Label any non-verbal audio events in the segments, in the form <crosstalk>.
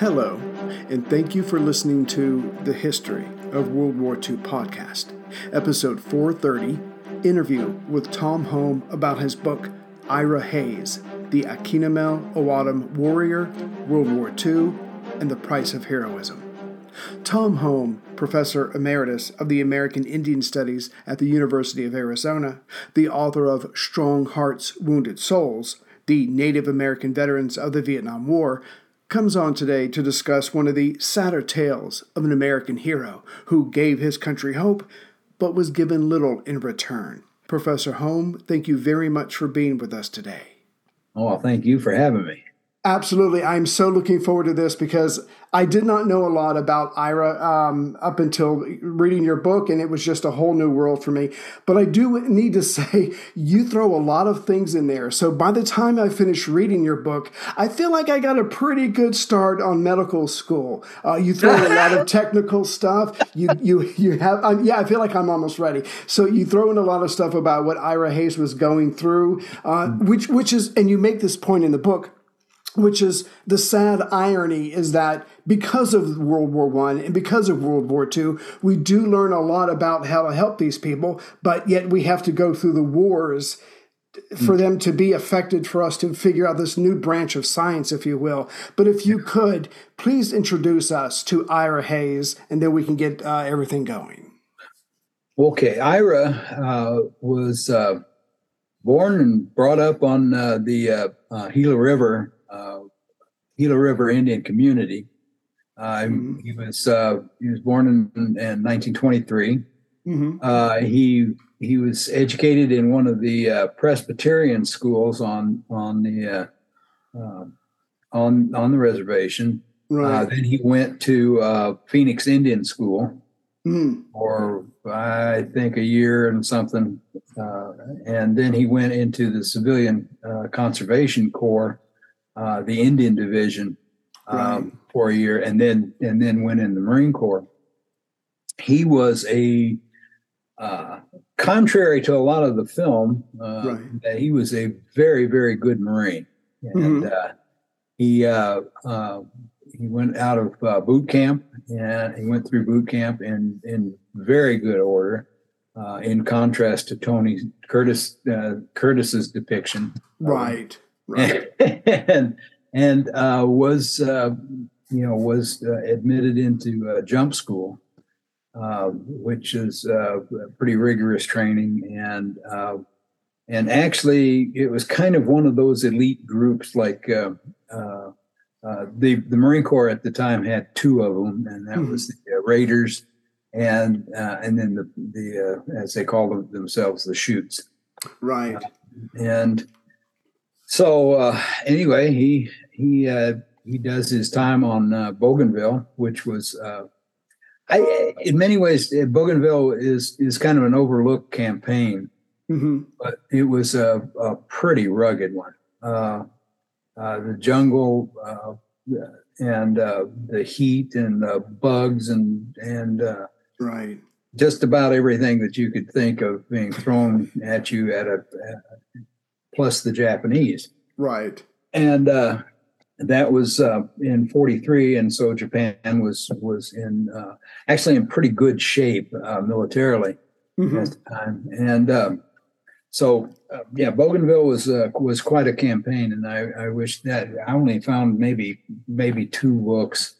Hello, and thank you for listening to the History of World War II podcast, episode 430 interview with Tom Holm about his book, Ira Hayes The Akimel O'odham Warrior, World War II, and the Price of Heroism. Tom Holm, Professor Emeritus of the American Indian Studies at the University of Arizona, the author of Strong Hearts, Wounded Souls, the Native American veterans of the Vietnam War, comes on today to discuss one of the sadder tales of an American hero who gave his country hope but was given little in return. Professor Holm, thank you very much for being with us today. Oh, thank you for having me. Absolutely. I'm so looking forward to this because I did not know a lot about Ira um, up until reading your book, and it was just a whole new world for me. But I do need to <laughs> say, you throw a lot of things in there. So by the time I finish reading your book, I feel like I got a pretty good start on medical school. Uh, you throw a lot of <laughs> technical stuff. You you you have um, yeah. I feel like I'm almost ready. So you throw in a lot of stuff about what Ira Hayes was going through, uh, which which is, and you make this point in the book which is the sad irony is that because of World War One and because of World War Two, we do learn a lot about how to help these people, but yet we have to go through the wars for them to be affected for us to figure out this new branch of science, if you will. But if you could, please introduce us to Ira Hayes, and then we can get uh, everything going. Okay, Ira uh, was uh, born and brought up on uh, the uh, uh, Gila River Gila River Indian community. Uh, mm-hmm. He was uh, he was born in, in 1923. Mm-hmm. Uh, he he was educated in one of the uh, Presbyterian schools on on the uh, on on the reservation. Right. then he went to Phoenix Indian School mm. for I think a year and something, and then he went into the Civilian Conservation Corps uh, the Indian Division um, right. for a year, and then and then went in the Marine Corps. He was a uh, contrary to a lot of the film, uh, right. that he was a very very good Marine, and mm-hmm. Uh, he uh, uh, he went out of boot camp and he went through boot camp in in very good order. in contrast to Tony Curtis Curtis's depiction, right? Right. <laughs> and and uh, was uh, you know was uh, admitted into jump school, um, which is uh, pretty rigorous training and. Uh, and actually, it was kind of one of those elite groups, like uh, the the Marine Corps at the time had two of them, and that mm-hmm. was the Raiders, and and then the the as they call them themselves the Chutes. Right. and so uh, anyway, he he uh, he does his time on uh, Bougainville, which was, uh, I, in many ways, uh, Bougainville is is kind of an overlooked campaign, mm-hmm. but it was a, a pretty rugged one. Uh, the jungle and the heat and the bugs and and right just about everything that you could think of being thrown at you at a, plus the Japanese. Right. And uh, that was uh, in 43 and so japan was was in uh, actually in pretty good shape uh, militarily mm-hmm. at the time and um, so uh, yeah bougainville was uh, was quite a campaign and i i wish that i only found maybe maybe two books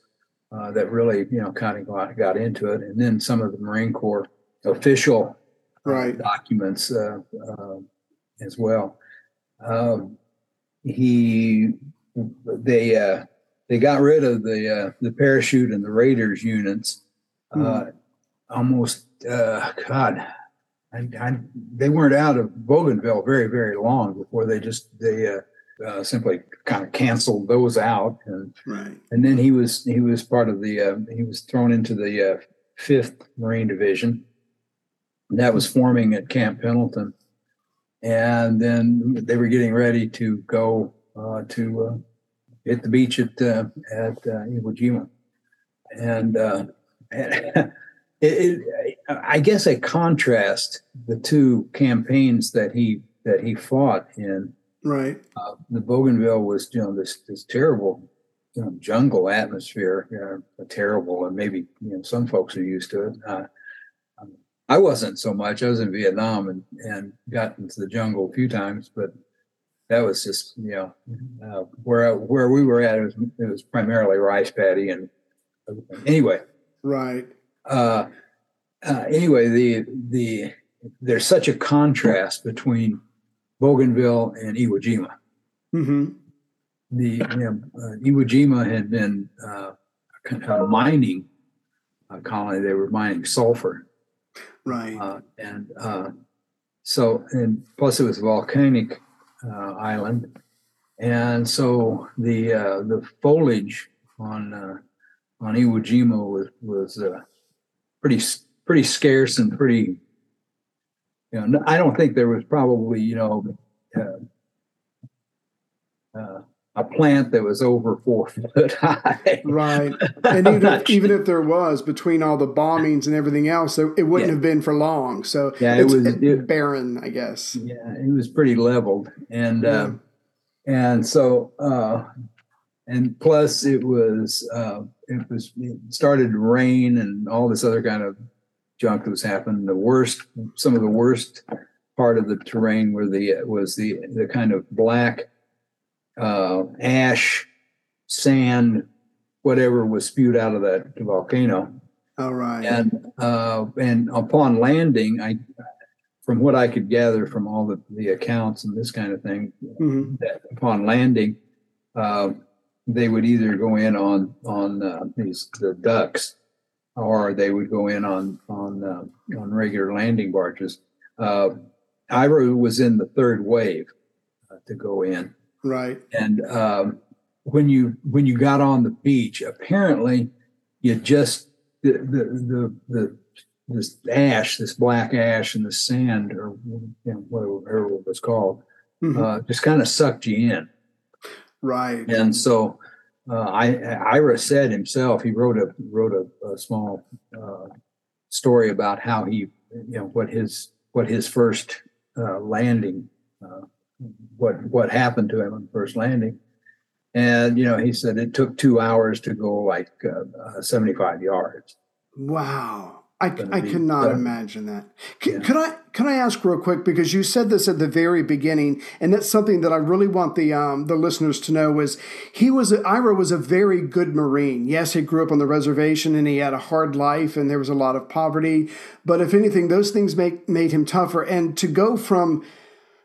uh, that really you know kind of got, got into it and then some of the marine corps official right documents as well um, he they uh, they got rid of the uh, the parachute and the Raiders units. Uh, almost uh, God, I, I, they weren't out of Bougainville very very long before they just they uh, uh, simply kind of canceled those out. And, right. and then he was he was part of the he was thrown into the Fifth Marine Division. that was forming at Camp Pendleton and then they were getting ready to go uh, to uh, hit the beach at uh, at uh, Iwo Jima, and uh, <laughs> it, it, I guess I contrast the two campaigns that he that he fought in. Right. Uh, the Bougainville was you know this this terrible you know, jungle atmosphere, you know, terrible, and maybe you know some folks are used to it. Uh, I wasn't so much. I was in Vietnam and and got into the jungle a few times, but that was just you know uh, where where we were at. It was it was primarily rice paddy and anyway. Right. Uh, uh, anyway, the the there's such a contrast between Bougainville and Iwo Jima. Mm-hmm. The you know, uh, Iwo Jima had been uh, a mining colony. They were mining sulfur, right? Uh, and uh, so, and plus it was a volcanic uh, island, and so the uh, the foliage on on Iwo Jima was was pretty pretty scarce and pretty you know i don't think there was probably you know uh, uh, a plant that was over four <laughs> foot high right <laughs> and even if, even if there was between all the bombings and everything else it wouldn't yeah. have been for long so yeah it was it, barren i guess yeah it was pretty leveled and yeah. uh, and so uh, and plus it was uh, it was it started to rain and all this other kind of junk that was happening. The worst, some of the worst part of the terrain were the was the the kind of black uh, ash, sand, whatever was spewed out of that volcano. All right. And uh, and upon landing, I, from what I could gather from all the, the accounts and this kind of thing, mm-hmm. that upon landing, uh, they would either go in on on uh, these the ducks or they would go in on on uh, on regular landing barges. Uh, Ira was in the third wave uh, to go in, right? And um, when you when you got on the beach, apparently you just the the the, the this ash, this black ash, and the sand, or you know, whatever it was called, mm-hmm. uh, just kind of sucked you in. Right. And so uh, I, Ira said himself, he wrote a wrote a, a small uh, story about how he, you know, what his what his first uh, landing, uh, what what happened to him on first landing, and you know, he said it took two hours to go like uh, seventy five yards. Wow. I, I cannot imagine that. Can, yeah. Could I can I ask real quick because you said this at the very beginning, and that's something that I really want the um, the listeners to know is he was a, Ira was a very good Marine. Yes, he grew up on the reservation and he had a hard life and there was a lot of poverty, but if anything, those things make made him tougher. And to go from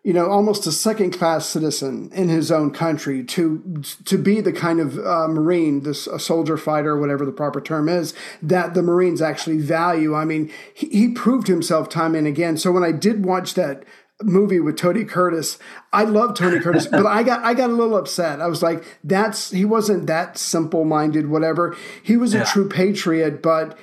you know, almost a second class citizen in his own country to to be the kind of uh, Marine, this a soldier fighter, whatever the proper term is, that the Marines actually value. I mean, he, he proved himself time and again. So when I did watch that movie with Tony Curtis. I love Tony Curtis, but I got I got a little upset. I was like, that's he wasn't that simple minded, whatever. He was a true patriot, but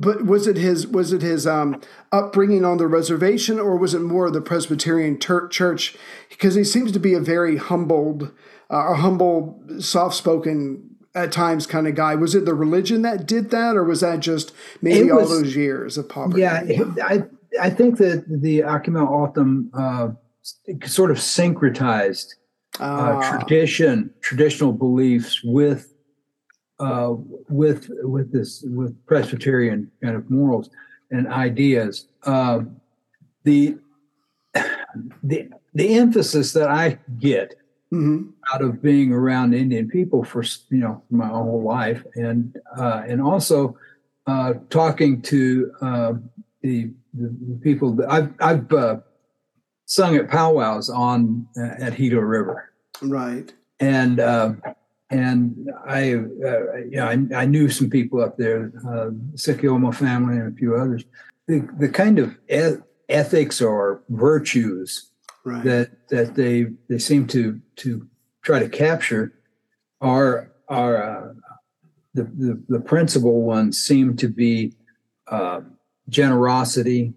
but was it his was it his um, upbringing on the reservation, or was it more of the Presbyterian ter- church? Because he seems to be a very humbled, uh, a humble, soft spoken at times kind of guy. Was it the religion that did that, or was that just maybe was, all those years of poverty? Yeah, I I think that the Akimel O'odham uh, sort of syncretized uh, ah. tradition, traditional beliefs with uh, with with this with Presbyterian kind of morals and ideas. Uh, the <sighs> the the emphasis that I get mm-hmm. out of being around Indian people for you know my whole life, and uh, and also uh, talking to uh, the, the, people that I've I've uh, sung at powwows on at Gila River, right, and and I, uh, you know, I, I, knew some people up there, uh, Sikioma family and a few others. The, the kind of eth- ethics or virtues right. that that they they seem to to try to capture are are uh, the, the, the principal ones seem to be uh, generosity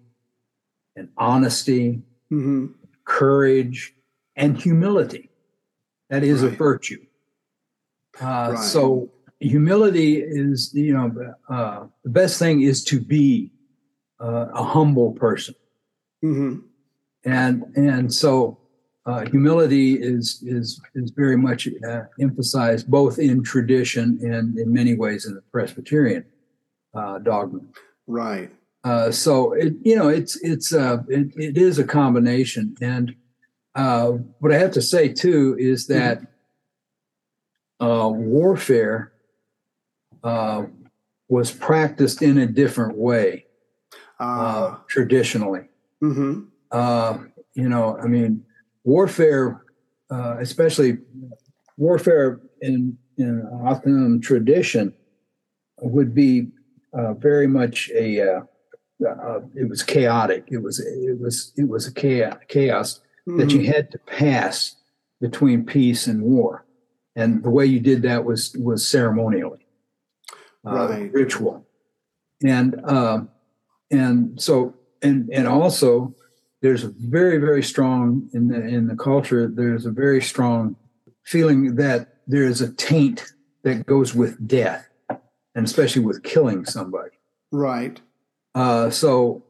and honesty, mm-hmm. courage, and humility. That is right. a virtue. Uh, right. So humility is, you know, uh, the best thing is to be uh, a humble person. Mm-hmm. And and so uh, humility is is is very much uh, emphasized both in tradition and in many ways in the Presbyterian uh, dogma. Right. Uh, so it you know it's it's uh, it, it is a combination, and uh, what I have to say too is that warfare was practiced in a different way traditionally. Mm-hmm. you know, I mean warfare, uh, especially warfare in in O'odham tradition, would be uh, very much a. Uh, uh, it was chaotic. It was it was it was a chaos, chaos mm-hmm. that you mm-hmm. had to pass between peace and war, and the way you did that was was ceremonially, uh, right. ritual, and um, and so and and also there's a very very strong in the in the culture there's a very strong feeling that there is a taint that goes with death and especially with killing somebody. Right. Uh, so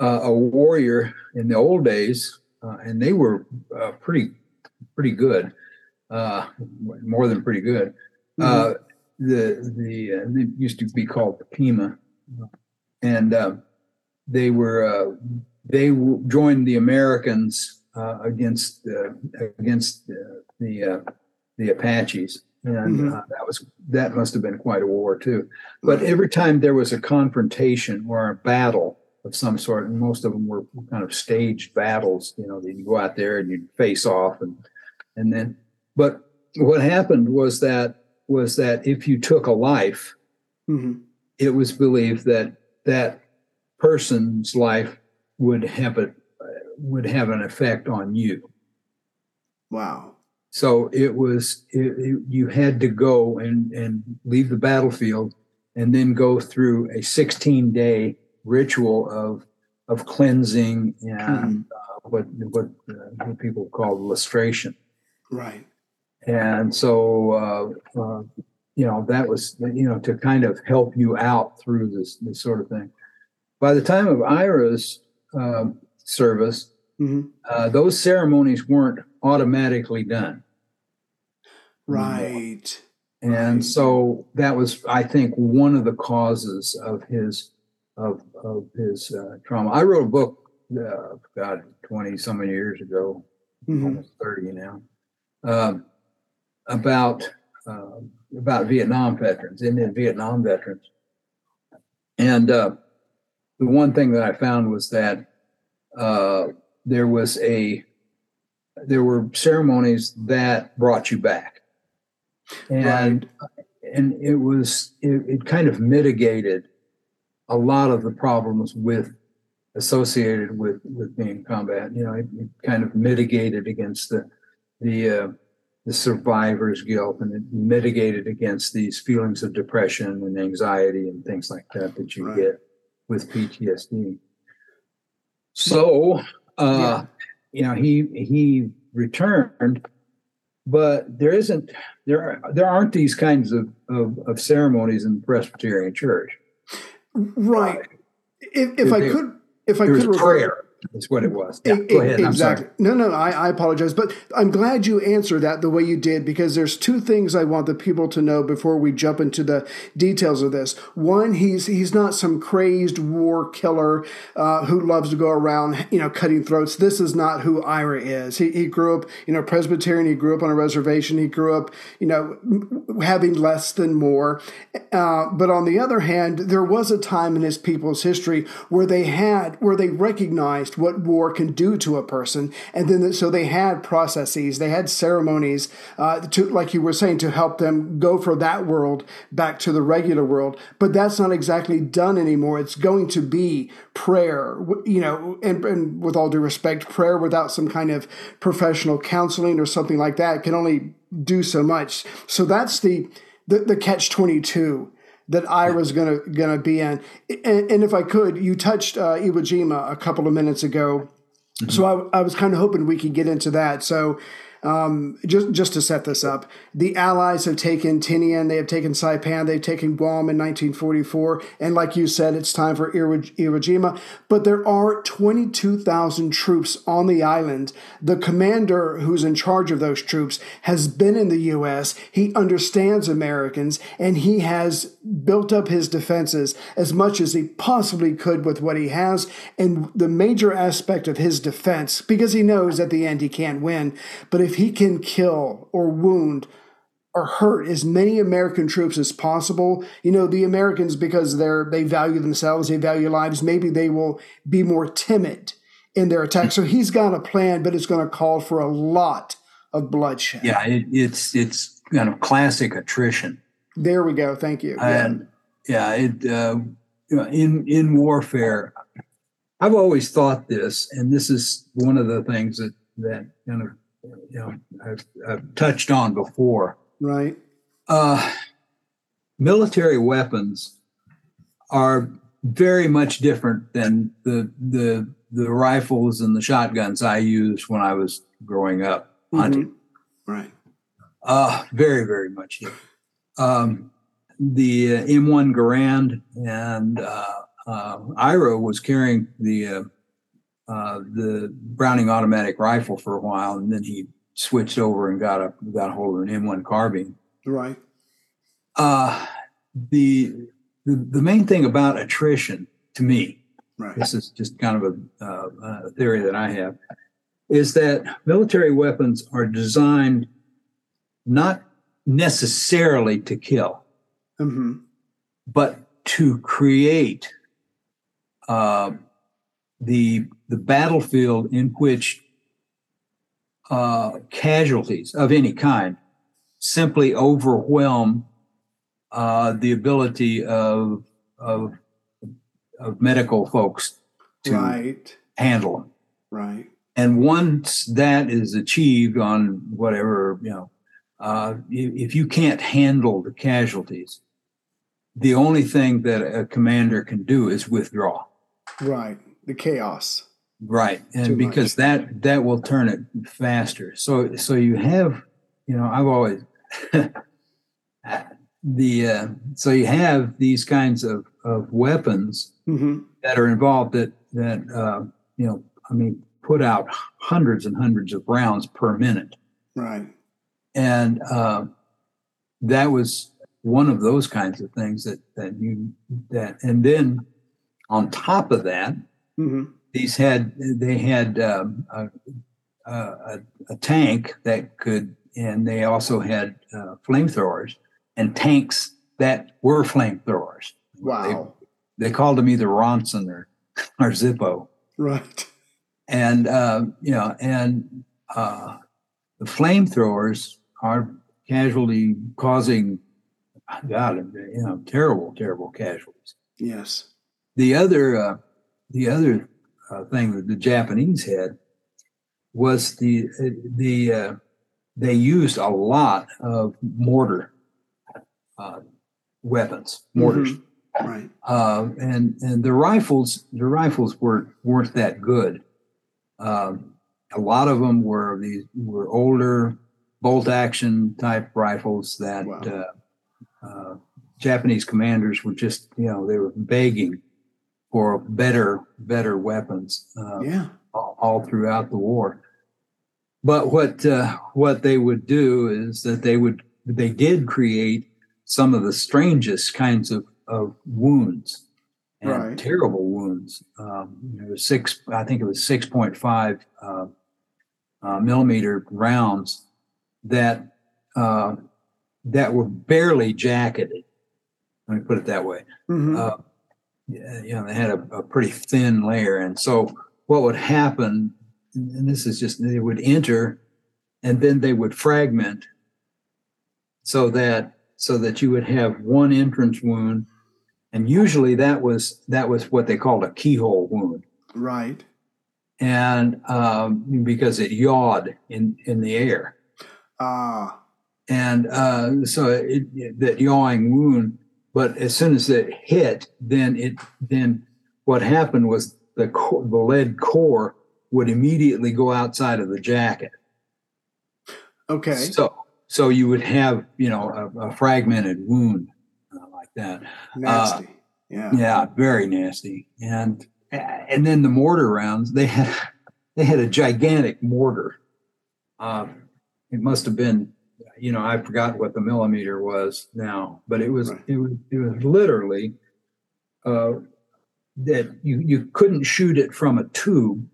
uh, a warrior in the old days uh, and they were uh, pretty pretty good uh, more than pretty good uh, mm-hmm. the the they used to be called the pima and they were they joined the Americans uh, against uh, against the uh, the Apaches, and mm-hmm. Uh, that was that must have been quite a war too. But every time there was a confrontation or a battle of some sort, and most of them were kind of staged battles. You know, you go out there and you'd face off, and and then, but what happened was that was that if you took a life, mm-hmm. it was believed that that person's life would have a would have an effect on you. Wow. So it was it, it, you had to go and and leave the battlefield and then go through a 16 day ritual of of cleansing and mm-hmm. uh, what what, uh, what people call lustration. Right. And so uh, uh, you know that was you know to kind of help you out through this this sort of thing. By the time of Ira's um, service, mm-hmm. uh, those ceremonies weren't automatically done. Right. And right. so that was, I think, one of the causes of his of of his uh, trauma. I wrote a book, uh, God, twenty some years ago, mm-hmm. almost thirty now, um, about uh, about Vietnam veterans, Indian Vietnam veterans, and uh, the one thing that I found was that uh, there was a there were ceremonies that brought you back, and right. and it was it, it kind of mitigated a lot of the problems with associated with with being combat. You know, it, it kind of mitigated against the the uh, the survivor's guilt, and it mitigated against these feelings of depression and anxiety and things like that that you right. get with PTSD. So, uh, yeah. you know, he he returned, but there isn't there there aren't these kinds of of, of ceremonies in the Presbyterian Church. Right. If, if I could, if I could, prayer. That's what it was. Yeah, go ahead. Exactly. No, no, I, I apologize. But I'm glad you answered that the way you did because there's two things I want the people to know before we jump into the details of this. One, he's he's not some crazed war killer uh, who loves to go around, you know, cutting throats. This is not who Ira is. He, he grew up, you know, Presbyterian. He grew up on a reservation. He grew up, you know, having less than more. Uh, but on the other hand, there was a time in his people's history where they had, where they recognized what war can do to a person. And then, so they had processes, they had ceremonies uh, to, like you were saying, to help them go from that world back to the regular world. But that's not exactly done anymore. It's going to be prayer, you know, and, and with all due respect, prayer without some kind of professional counseling or something like that can only do so much. So that's the the, the catch 22 that Ira's gonna gonna be in. And, and if I could, you touched uh, Iwo Jima a couple of minutes ago, mm-hmm. so I, I was kind of hoping we could get into that. So Um, just just to set this up, the Allies have taken Tinian, they have taken Saipan, they've taken Guam in 1944, and like you said, it's time for Iwo, Iwo Jima. But there are 22,000 troops on the island. The commander who's in charge of those troops has been in the U.S. He understands Americans, and he has built up his defenses as much as he possibly could with what he has. And the major aspect of his defense, because he knows at the end he can't win, but if he can kill or wound or hurt as many American troops as possible. You know, the Americans, because they're they value themselves, they value lives, maybe they will be more timid in their attack. So he's got a plan, but it's going to call for a lot of bloodshed. Yeah, it, it's it's kind of classic attrition. There we go. Thank you. And yeah, yeah it uh, in in warfare, I've always thought this, and this is one of the things that that kind of you know I've, I've touched on before. Right. Uh, military weapons are very much different than the the the rifles and the shotguns I used when I was growing up hunting. Mm-hmm. Right. Uh, very very much different. Um, the uh, M1 Garand and uh, uh, Ira was carrying the uh, the Browning automatic rifle for a while, and then he switched over and got a got a hold of an M1 carbine. Right. Uh, the, the the main thing about attrition to me, right. this is just kind of a, uh, a theory that I have, is that military weapons are designed not necessarily to kill, mm-hmm. but to create uh, the the battlefield in which uh, casualties of any kind simply overwhelm uh, the ability of, of, of medical folks to right. handle them. Right. And once that is achieved on whatever you know, uh, if you can't handle the casualties, the only thing that a commander can do is withdraw. Right. The chaos. Right. And because that that will turn it faster. So so you have, you know, I've always <laughs> the uh, so you have these kinds of, of weapons mm-hmm. that are involved that that uh, you know, I mean, put out hundreds and hundreds of rounds per minute. Right. And uh, that was one of those kinds of things that that you that and then on top of that mm-hmm. These had they had um, a, a, a, tank that could and they also had uh, flamethrowers and tanks that were flamethrowers wow they, they, called them either ronson or or zippo right and uh, you know and uh, the flamethrowers are casualty causing God, you know, terrible, terrible casualties. Yes. The other, uh, the other uh, thing that the Japanese had was the the uh, they used a lot of mortar uh, weapons, mortars. Mm-hmm. Right. Uh, and and the rifles, the rifles weren't weren't that good. Um, a lot of them were these were older bolt action type rifles that wow uh, uh, Japanese commanders were just, you know, they were begging for better, better weapons. Uh, yeah. All, all, throughout the war. But what uh, what they would do is that they would they did create some of the strangest kinds of, of wounds and right. terrible wounds. Um, you know, six, I think it was six point five uh, uh, millimeter rounds that uh, that were barely jacketed. Let me put it that way. Mm-hmm. You know, they had a, a, pretty thin layer, and so what would happen, and this is just they would enter, and then they would fragment, so that so that you would have one entrance wound, and usually that was that was what they called a keyhole wound. Right. And um, because it yawed in in the air. Ah and uh, so it, it, that yawing wound. But as soon as it hit, then it then what happened was the the lead core would immediately go outside of the jacket. Okay. So so you would have you know a, a fragmented wound uh, like that. Nasty. yeah. Yeah, very nasty. And and then the mortar rounds they had they had a gigantic mortar. Um, it must have been, you know, I forgot what the millimeter was now, but it was Right. it was it was literally uh, that you you couldn't shoot it from a tube.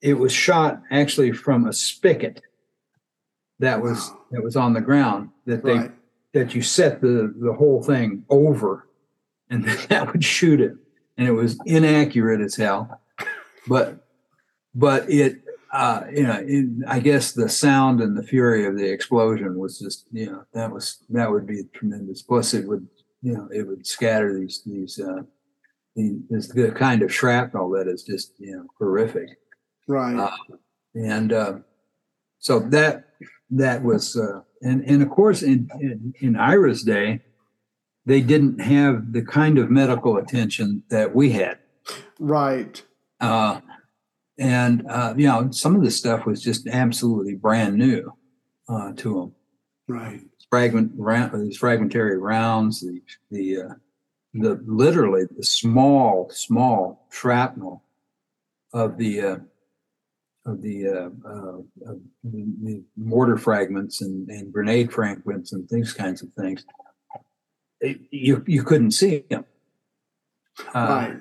It was shot actually from a spigot that was Wow. that was on the ground that they Right. that you set the the whole thing over and <laughs> that would shoot it and it was inaccurate as hell but but it uh you know it, i guess the sound and the fury of the explosion was just you know that was that would be tremendous plus it would you know it would scatter these these uh the, the kind of shrapnel that is just you know horrific Right. uh, and uh, so that that was uh, and and of course in, in in Ira's day, they didn't have the kind of medical attention that we had, right. uh, and uh, you know some of this stuff was just absolutely brand new uh, to them. Right. Fragment round, these fragmentary rounds, the the uh, the literally the small small shrapnel of the uh, of the, uh, uh, of the, the mortar fragments and, and grenade fragments and these kinds of things. It- you you couldn't see them. Uh, right.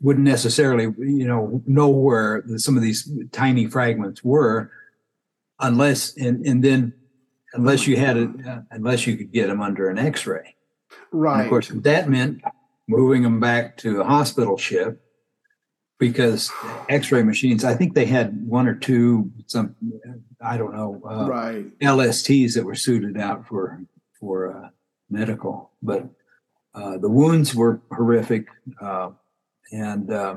Wouldn't necessarily you know know where some of these tiny fragments were, unless and and then unless you had it uh, unless you could get them under an X-ray. And Right. of course, that meant moving them back to a hospital ship because X-ray machines. I think they had one or two, some I don't know, uh, right. LSTs that were suited out for for uh, medical, but uh, the wounds were horrific, uh, and uh,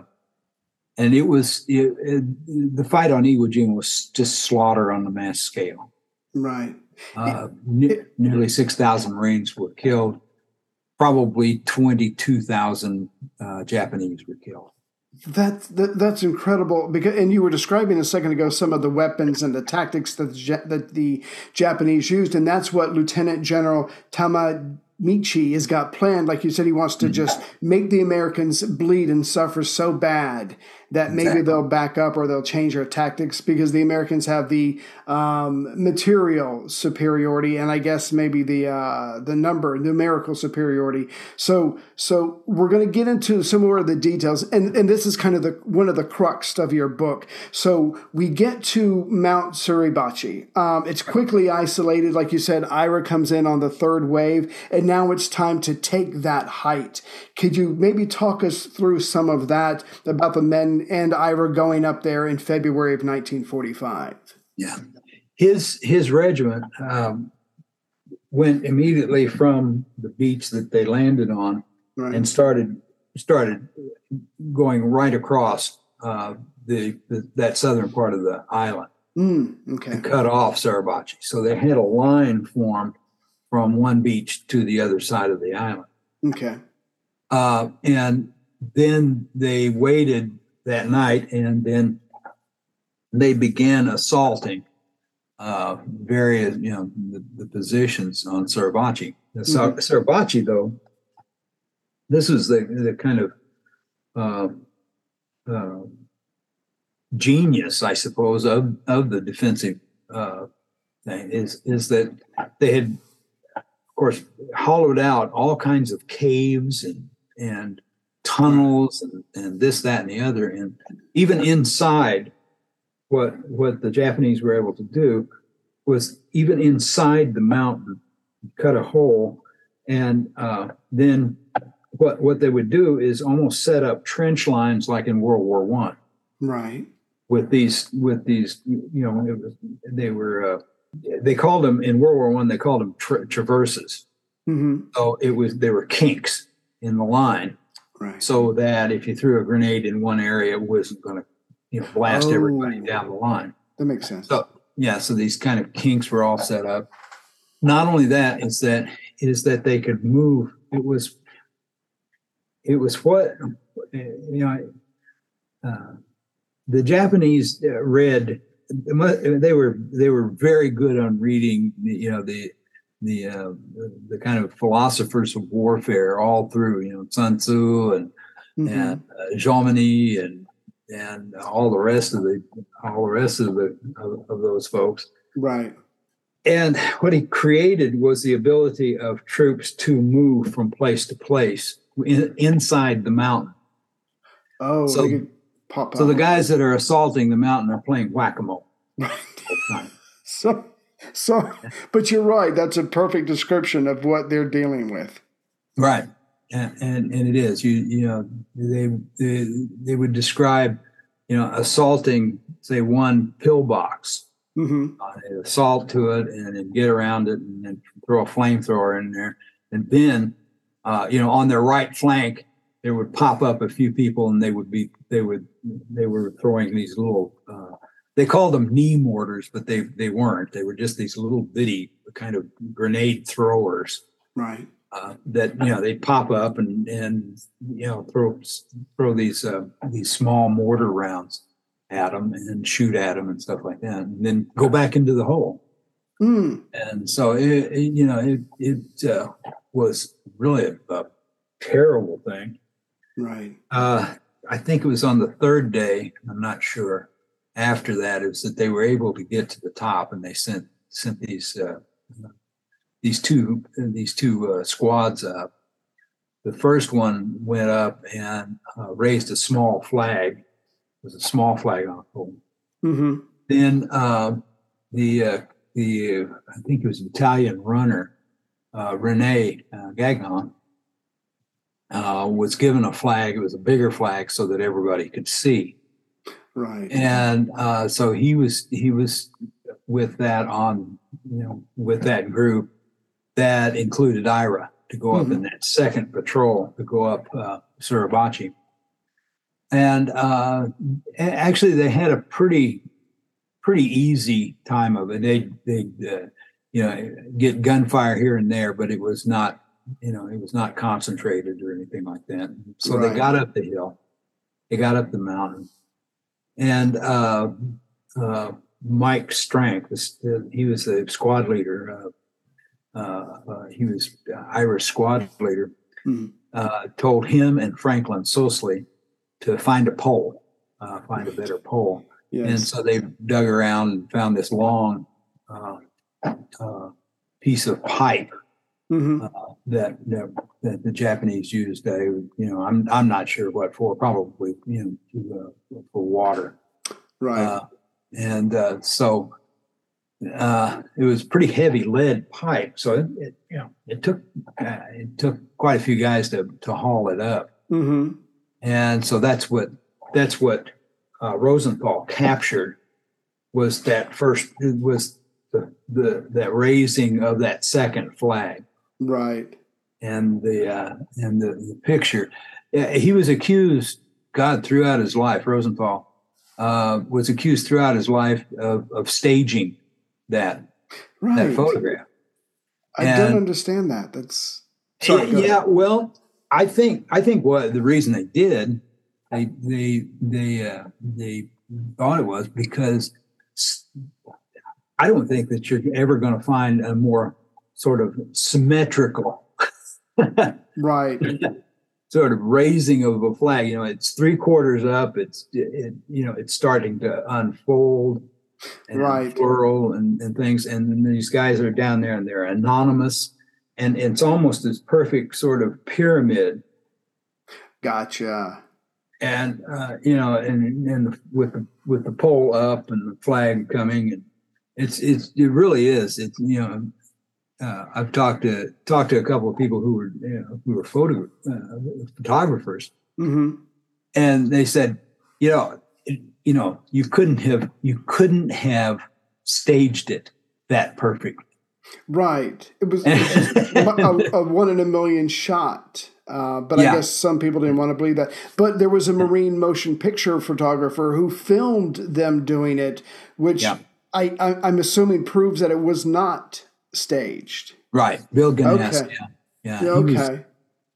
and it was it, it, the fight on Iwo Jima was just slaughter on the mass scale. Right. Uh, ne- nearly 6,000 Marines were killed. Probably 22,000 uh, Japanese were killed. That's that, that's incredible because and you were describing a second ago some of the weapons and the tactics that the, that the Japanese used and that's what Lieutenant General Tadamichi has got planned like you said he wants to mm. just make the Americans bleed and suffer so bad that maybe Exactly. they'll back up or they'll change their tactics because the Americans have the um, material superiority and I guess maybe the uh, the number numerical superiority. So so we're going to get into some more of the details and and this is kind of the one of the crux of your book. So we get to Mount Suribachi. Um, it's quickly isolated, like you said. Ira comes in on the third wave, and now it's time to take that height. Could you maybe talk us through some of that about the men and Ira going up there in February of 1945? Yeah. His, his regiment um, went immediately from the beach that they landed on Right. and started started going right across uh, the, the that southern part of the island. Mm, okay. and cut off Suribachi. So they had a line formed from one beach to the other side of the island. Okay. Uh, and then they waited that night and then they began assaulting uh, various, you know, the, the positions on Suribachi. The Sur- Mhm. Suribachi, though, this was the, the kind of uh, uh, genius, I suppose, of, of the defensive uh, thing is is that they had, of course, hollowed out all kinds of caves and and tunnels and, and this, that, and the other, and even inside, what what the Japanese were able to do was even inside the mountain, cut a hole, and uh, then what what they would do is almost set up trench lines like in World War One Right. with these with these you know it was, they were uh, they called them in World War One they called them tra- traverses. hmm So it was they were kinks in the line Right. so that if you threw a grenade in one area, it wasn't going to you know blast everybody Oh. down the line. that makes sense. So yeah, so these kind of kinks were all set up. Not only that is that is that they could move. It was it was what you know. Uh, the Japanese uh, read they were they were very good on reading you know the the uh, the kind of philosophers of warfare all through you know Sun Tzu and mm-hmm. and uh, Jomini and and all the rest of the all the rest of the of, of those folks. Right. And what he created was the ability of troops to move from place to place in, inside the mountain. Oh so, so the guys that are assaulting the mountain are playing whack-a-mole. <laughs> So so, but you're right. That's a perfect description of what they're dealing with. Right. And, and, and it is, you, you know, they, they, they would describe, you know, assaulting, say, one pillbox, mm-hmm. uh, assault to it and then get around it and then throw a flamethrower in there. And then, uh, you know, on their right flank, there would pop up a few people and they would be, they would, they were throwing these little, uh, they called them knee mortars, but they they weren't. They were just these little bitty kind of grenade throwers. Right. Uh, that you know they pop up and and you know throw throw these uh, these small mortar rounds at them and shoot at them and stuff like that, and then go back into the hole. Mm. And so it, it, you know it it uh, was really a, a, terrible thing. Right. Uh, I think it was on the third day. I'm not sure after that is that they were able to get to the top and they sent sent these uh, these two these two uh, squads up. The first one went up and uh, raised a small flag. It was a small flag on a pole. Mm-hmm. Then uh, the uh, the I think it was Italian runner uh, Rene Gagnon was given a flag. It was a bigger flag so that everybody could see Right. And uh, so he was he was with that on you know with that group that included Ira to go mm-hmm. up in that second patrol to go up uh, Suribachi. And uh, actually, they had a pretty pretty easy time of it. They they uh, you know get gunfire here and there, but it was not you know it was not concentrated or anything like that. So right. they got up the hill, they got up the mountain, and uh, uh, Mike Strank, he was the squad leader. Uh, uh, he was Irish squad leader. Mm-hmm. told him and Franklin Sousley to find a pole, find a better pole. Yes. And so they dug around and found this long piece of pipe Mm-hmm. Uh, that, that, that the Japanese used. They, you know, I'm I'm not sure what for. Probably, you know, to, uh, for water. Right. Uh, and uh, so uh, it was pretty heavy lead pipe. So it, it you know it took uh, it took quite a few guys to to haul it up. Mm-hmm. And so that's what that's what Rosenthal captured was that first was the, the that raising of that second flag. Right. And the uh, and the, the picture, he was accused. God throughout his life, Rosenthal uh, was accused throughout his life of, of staging that right. that photograph. I and, don't understand that. That's sorry, yeah. Well, I think I think what the reason they did, they they they uh, they thought it was because I don't think that you're ever going to find a more sort of symmetrical right. <laughs> sort of raising of a flag. You know it's three quarters up. It's it, you know it's starting to unfold and right. unfurl and, and things. And these guys are down there and they're anonymous. And it's almost this perfect sort of pyramid. Gotcha. And uh, you know and and with the with the pole up and the flag coming and it's it's it really is. It's you know uh, I've talked to talked to a couple of people who were you know, who were photo uh, photographers, mm-hmm. and they said, you know, it, you know, you couldn't have you couldn't have staged it that perfect. Right. It was, it was <laughs> a, a, one in a million shot. Uh, but yeah. I guess some people didn't want to believe that. But there was a marine motion picture photographer who filmed them doing it, which yeah. I, I, am assuming proves that it was not staged. Right, Bill Genaust. Okay. Yeah, yeah. okay. Was,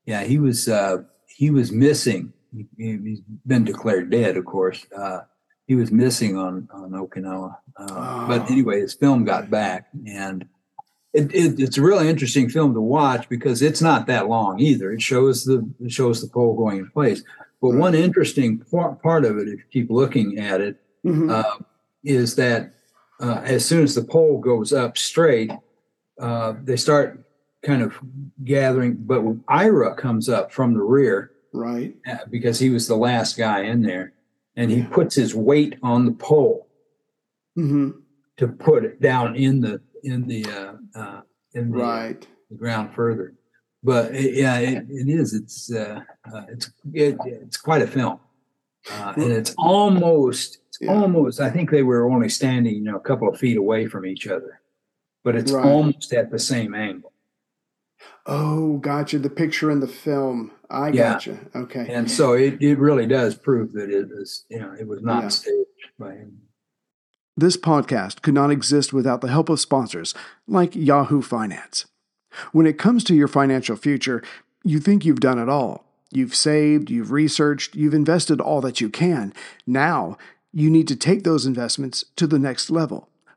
yeah, he was uh, he was missing. He, has been declared dead, of course. Uh, he was missing on on Okinawa. Uh, oh. But anyway, his film got back, and it, it, it's a really interesting film to watch because it's not that long either. It shows the it shows the pole going in place. But one interesting part of it, if you keep looking at it, mm-hmm. uh, is that uh, as soon as the pole goes up straight, uh, they start kind of gathering. But when Ira comes up from the rear, right, uh, because he was the last guy in there, and he puts his weight on the pole mm-hmm. to put it down in the in the uh, uh, in the, right. the ground further. But it, yeah, it, it is. It's uh, uh, it's it, it's quite a film, uh, and it's almost it's yeah. almost. I think they were only standing you know a couple of feet away from each other, but it's right. almost at the same angle. Oh, gotcha. The picture in the film. I yeah. gotcha. Okay. And so it, it really does prove that it was, you know, it was not yeah. staged by him. This podcast could not exist without the help of sponsors like Yahoo Finance. When it comes to your financial future, you think you've done it all. You've saved, you've researched, you've invested all that you can. Now, you need to take those investments to the next level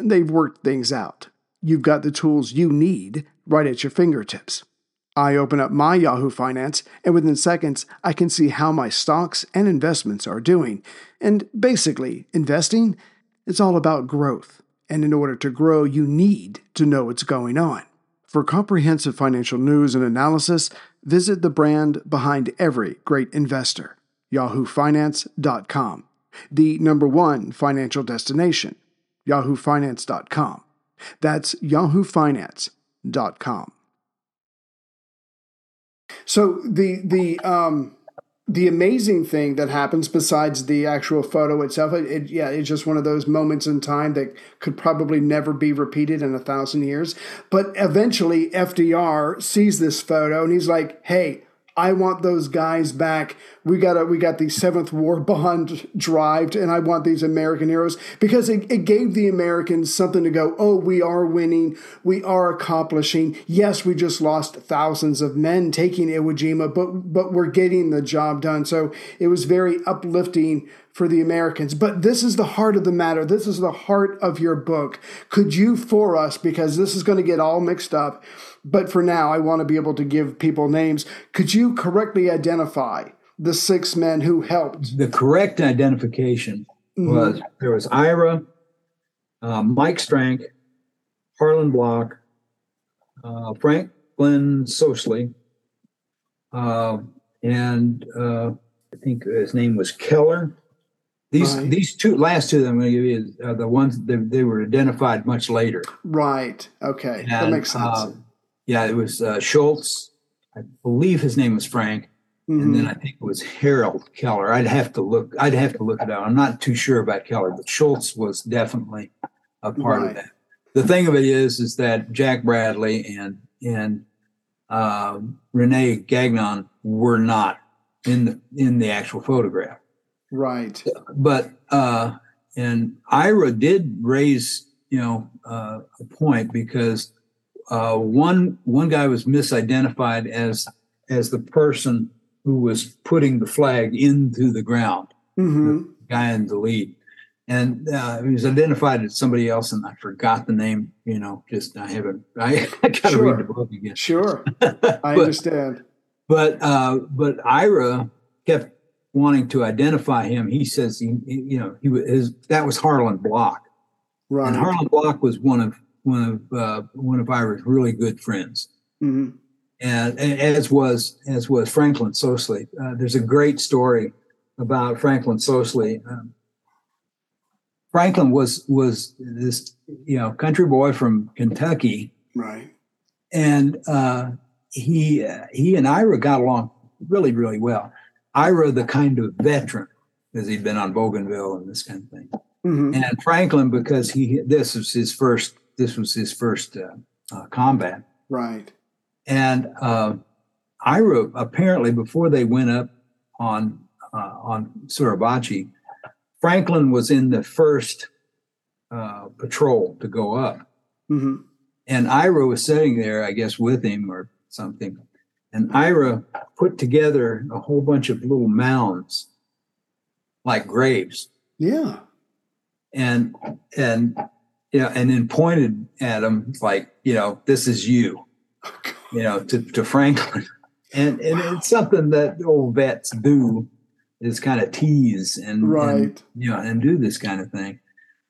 and they've worked things out. You've got the tools you need right at your fingertips. I open up my Yahoo Finance, and within seconds, I can see how my stocks and investments are doing. And basically, investing, it's all about growth. And in order to grow, you need to know what's going on. For comprehensive financial news and analysis, visit the brand behind every great investor, yahoofinance.com, the number one financial destination, yahoofinance.com. That's yahoofinance.com. So the the um, the amazing thing that happens besides the actual photo itself, it, it, yeah, it's just one of those moments in time that could probably never be repeated in a thousand years. But eventually, FDR sees this photo and he's like, "Hey, I want those guys back. We got a, we got the seventh war bond drived, and I want these American heroes because it, it gave the Americans something to go. Oh, we are winning. We are accomplishing. Yes, we just lost thousands of men taking Iwo Jima, but but we're getting the job done. So it was very uplifting for the Americans. But this is the heart of the matter. This is the heart of your book. Could you, for us, because this is going to get all mixed up, but for now, I want to be able to give people names. Could you correctly identify the six men who helped? The correct identification mm-hmm. was there was Ira, uh, Mike Strank, Harlon Block, uh, Franklin Sousley, uh, and uh, I think his name was Keller. These right. these two last two that I'm going to give you are the ones that they were identified much later. Right. Okay. And, that makes sense. Uh, yeah, it was uh, Schultz. I believe his name was Frank, mm-hmm. and then I think it was Harold Keller. I'd have to look. I'd have to look it out. I'm not too sure about Keller, but Schultz was definitely a part right. of that. The thing of it is, is that Jack Bradley and and uh, Rene Gagnon were not in the in the actual photograph. Right. But uh, and Ira did raise, you know, uh, a point because uh, one one guy was misidentified as as the person who was putting the flag into the ground, mm-hmm. the guy in the lead, and uh, he was identified as somebody else, and I forgot the name. You know, just I haven't. I, <laughs> I got to sure. read the book again. Sure, <laughs> I understand. But uh, but Ira kept wanting to identify him, he says he, you know, he was his, that was Harlon Block, right? And Harlon Block was one of one of uh, one of Ira's really good friends, mm-hmm. and, and, as was as was Franklin Sousley. Uh, there's a great story about Franklin Sousley. Um, Franklin was was this you know country boy from Kentucky, right? And uh, he he and Ira got along really really well Ira, the kind of veteran because he'd been on Bougainville and this kind of thing. Mm-hmm. And Franklin, because he this was his first this was his first uh, uh, combat, right? And uh, Ira apparently before they went up on uh, on Suribachi, Franklin was in the first uh, patrol to go up, mm-hmm. and Ira was sitting there, I guess, with him or something. And Ira put together a whole bunch of little mounds, like graves. Yeah. And and yeah, and then pointed at him like, you know, this is you, <laughs> you know, to, to Franklin. And and wow. it's something that old vets do is kind of tease and right, and, you know, and do this kind of thing,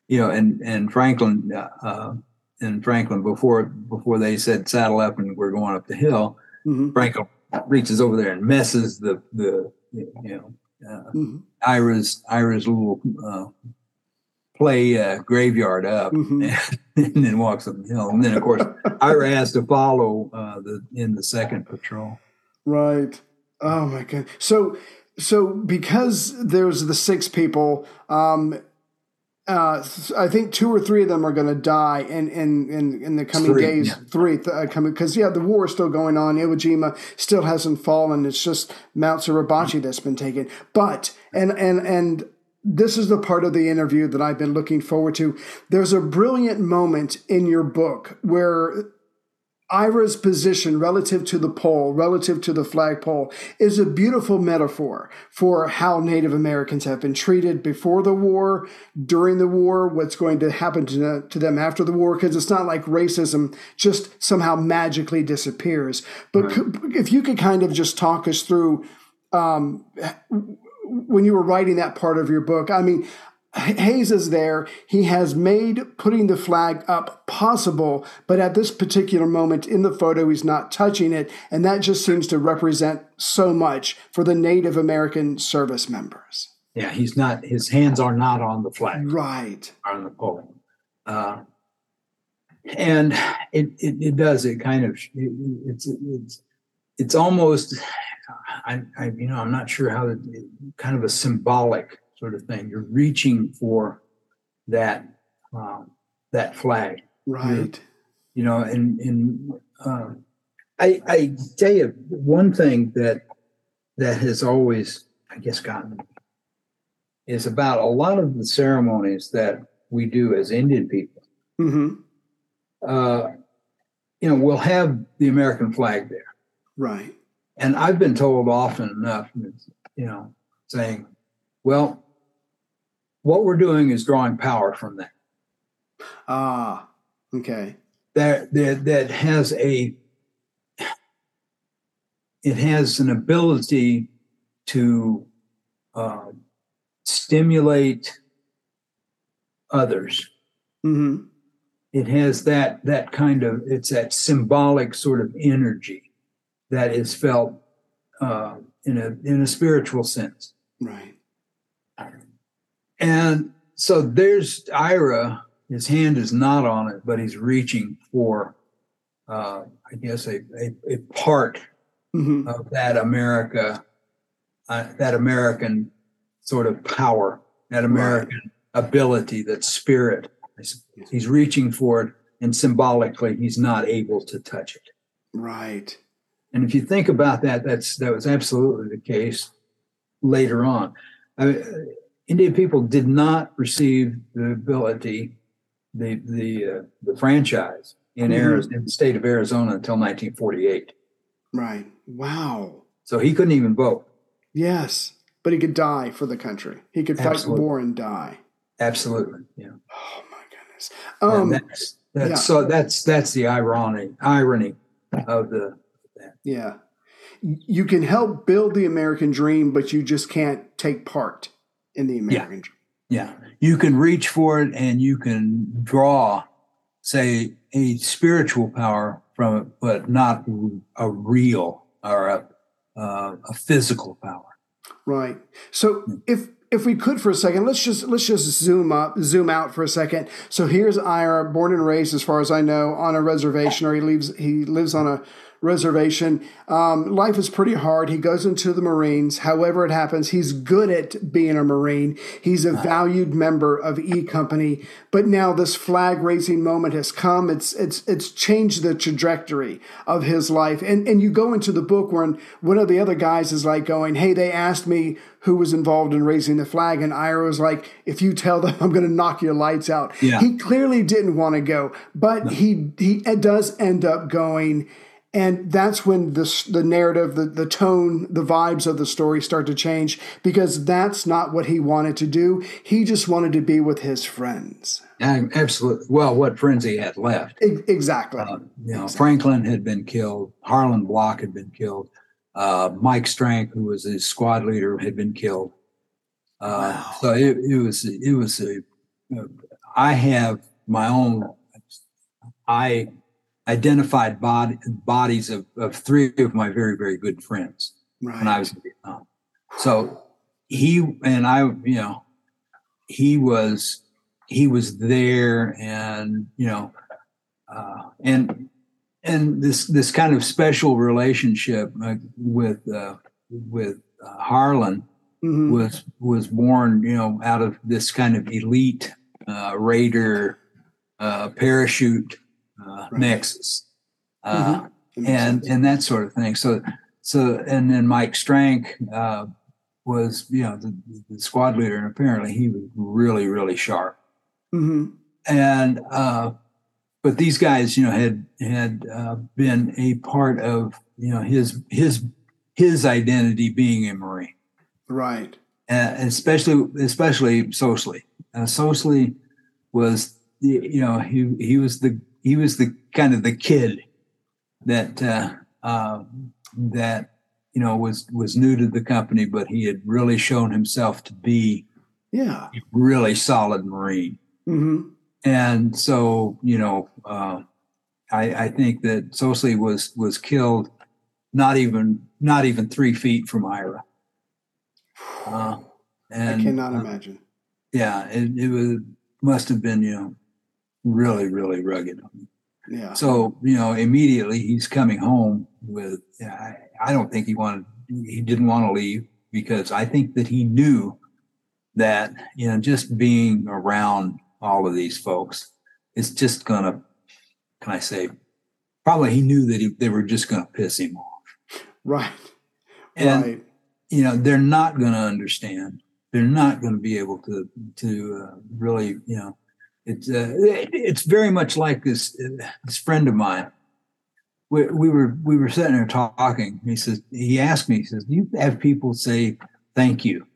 you know. And and Franklin uh, uh and Franklin before before they said saddle up and we're going up the hill, mm-hmm. Franklin reaches over there and messes the the you know uh, mm-hmm. Ira's Ira's little uh, play uh, graveyard up mm-hmm. and, <laughs> and, then walks up the hill. And then of course <laughs> Ira has to follow uh, the in the second patrol. Right. Oh my god. So so because there's the six people, um, uh, I think two or three of them are going to die in in in, in the coming three, days. Yeah. Three uh, coming because yeah, the war is still going on. Iwo Jima still hasn't fallen. It's just Mount Suribachi that's been taken. But and and and this is the part of the interview that I've been looking forward to. There's a brilliant moment in your book where Ira's position relative to the pole, relative to the flagpole, is a beautiful metaphor for how Native Americans have been treated before the war, during the war, what's going to happen to, to them after the war, because it's not like racism just somehow magically disappears. But right. if you could kind of just talk us through um, when you were writing that part of your book, I mean, Hayes is there. He has made putting the flag up possible, but at this particular moment in the photo, he's not touching it. And that just seems to represent so much for the Native American service members. Yeah, he's not, his hands are not on the flag. Right. On the pole. Uh, and it, it, it, does, it kind of, it, it's, it's, it's almost, I, I, you know, I'm not sure how, to, kind of a symbolic sort of thing. You're reaching for that um, that flag, right? You're, you know, and and uh, I I tell you one thing that that has always I guess gotten me is about a lot of the ceremonies that we do as Indian people. Mm-hmm. Uh, you know, we'll have the American flag there, right? And I've been told often enough, you know, saying, well, what we're doing is drawing power from that. Ah, okay. That that that has a it has an ability to uh, stimulate others. Mm-hmm. It has that that kind of it's that symbolic sort of energy that is felt uh, in a in a spiritual sense. Right. And so there's Ira. His hand is not on it, but he's reaching for, uh, I guess, a, a, a part mm-hmm. of that America, uh, that American sort of power, that American right. ability, that spirit. He's reaching for it, and symbolically, he's not able to touch it. Right. And if you think about that, that's that was absolutely the case later on. I Indian people did not receive the ability, the the uh, the franchise in mm-hmm. Arizona, in the state of Arizona until 1948. Right. Wow. So he couldn't even vote. Yes, but he could die for the country. He could fight Absolutely. war and die. Absolutely. Yeah. Oh my goodness. Um, that's, that's yeah. so that's that's the irony irony of the. That. Yeah. You can help build the American dream, but you just can't take part in the American yeah. yeah. You can reach for it and you can draw, say, a spiritual power from it, but not a real or a, uh, a physical power. Right. So hmm. if if we could for a second, let's just let's just zoom up, zoom out for a second. So here's Ira, born and raised, as far as I know, on a reservation, or he lives he lives on a reservation. Um, life is pretty hard. He goes into the Marines. However, it happens, he's good at being a Marine. He's a valued member of E Company. But now this flag raising moment has come. It's it's it's changed the trajectory of his life. And and you go into the book where one of the other guys is like going, "Hey, they asked me who was involved in raising the flag," and Ira was like, "If you tell them, I'm going to knock your lights out." Yeah. He clearly didn't want to go, but no. he he does end up going and that's when the, the narrative the, the tone the vibes of the story start to change because that's not what he wanted to do. He just wanted to be with his friends. Absolutely well what friends he had left. Exactly. Uh, you know exactly. franklin had been killed. Harlon block had been killed. Uh, mike strank who was his squad leader had been killed. Uh, wow. so it, it was it was a i have my own i identified bod- bodies of, of three of my very, very good friends right. when I was in Vietnam. So he and I, you know, he was he was there, and you know, uh, and and this this kind of special relationship uh, with uh, with uh, Harlon mm-hmm. was was born, you know, out of this kind of elite uh, raider uh, parachute uh, right. Nexus, uh, mm-hmm. and sense. and that sort of thing. So so and then Mike Strank uh, was you know the, the, squad leader, and apparently he was really really sharp. Mm-hmm. And uh, but these guys, you know, had had uh, been a part of you know his his his identity being a Marine, right? Uh, especially especially socially. Uh, socially was you know he he was the he was the kind of the kid that uh, uh, that you know was was new to the company, but he had really shown himself to be yeah a really solid Marine. Mm-hmm. And so you know, uh, I, I think that Sousley was was killed not even not even three feet from Ira. Uh, and I cannot uh, imagine. Yeah, it, it was must have been you know really, really rugged. Yeah. So, you know, immediately he's coming home with, I, I don't think he wanted, he didn't want to leave because I think that he knew that, you know, just being around all of these folks is just going to, can I say, probably he knew that he, they were just going to piss him off. Right. And, right. you know, they're not going to understand. They're not going to be able to, to uh, really, you know, it's uh, it's very much like this this friend of mine. We, we were we were sitting there talking. He says he asked me. He says, "Do you have people say thank you?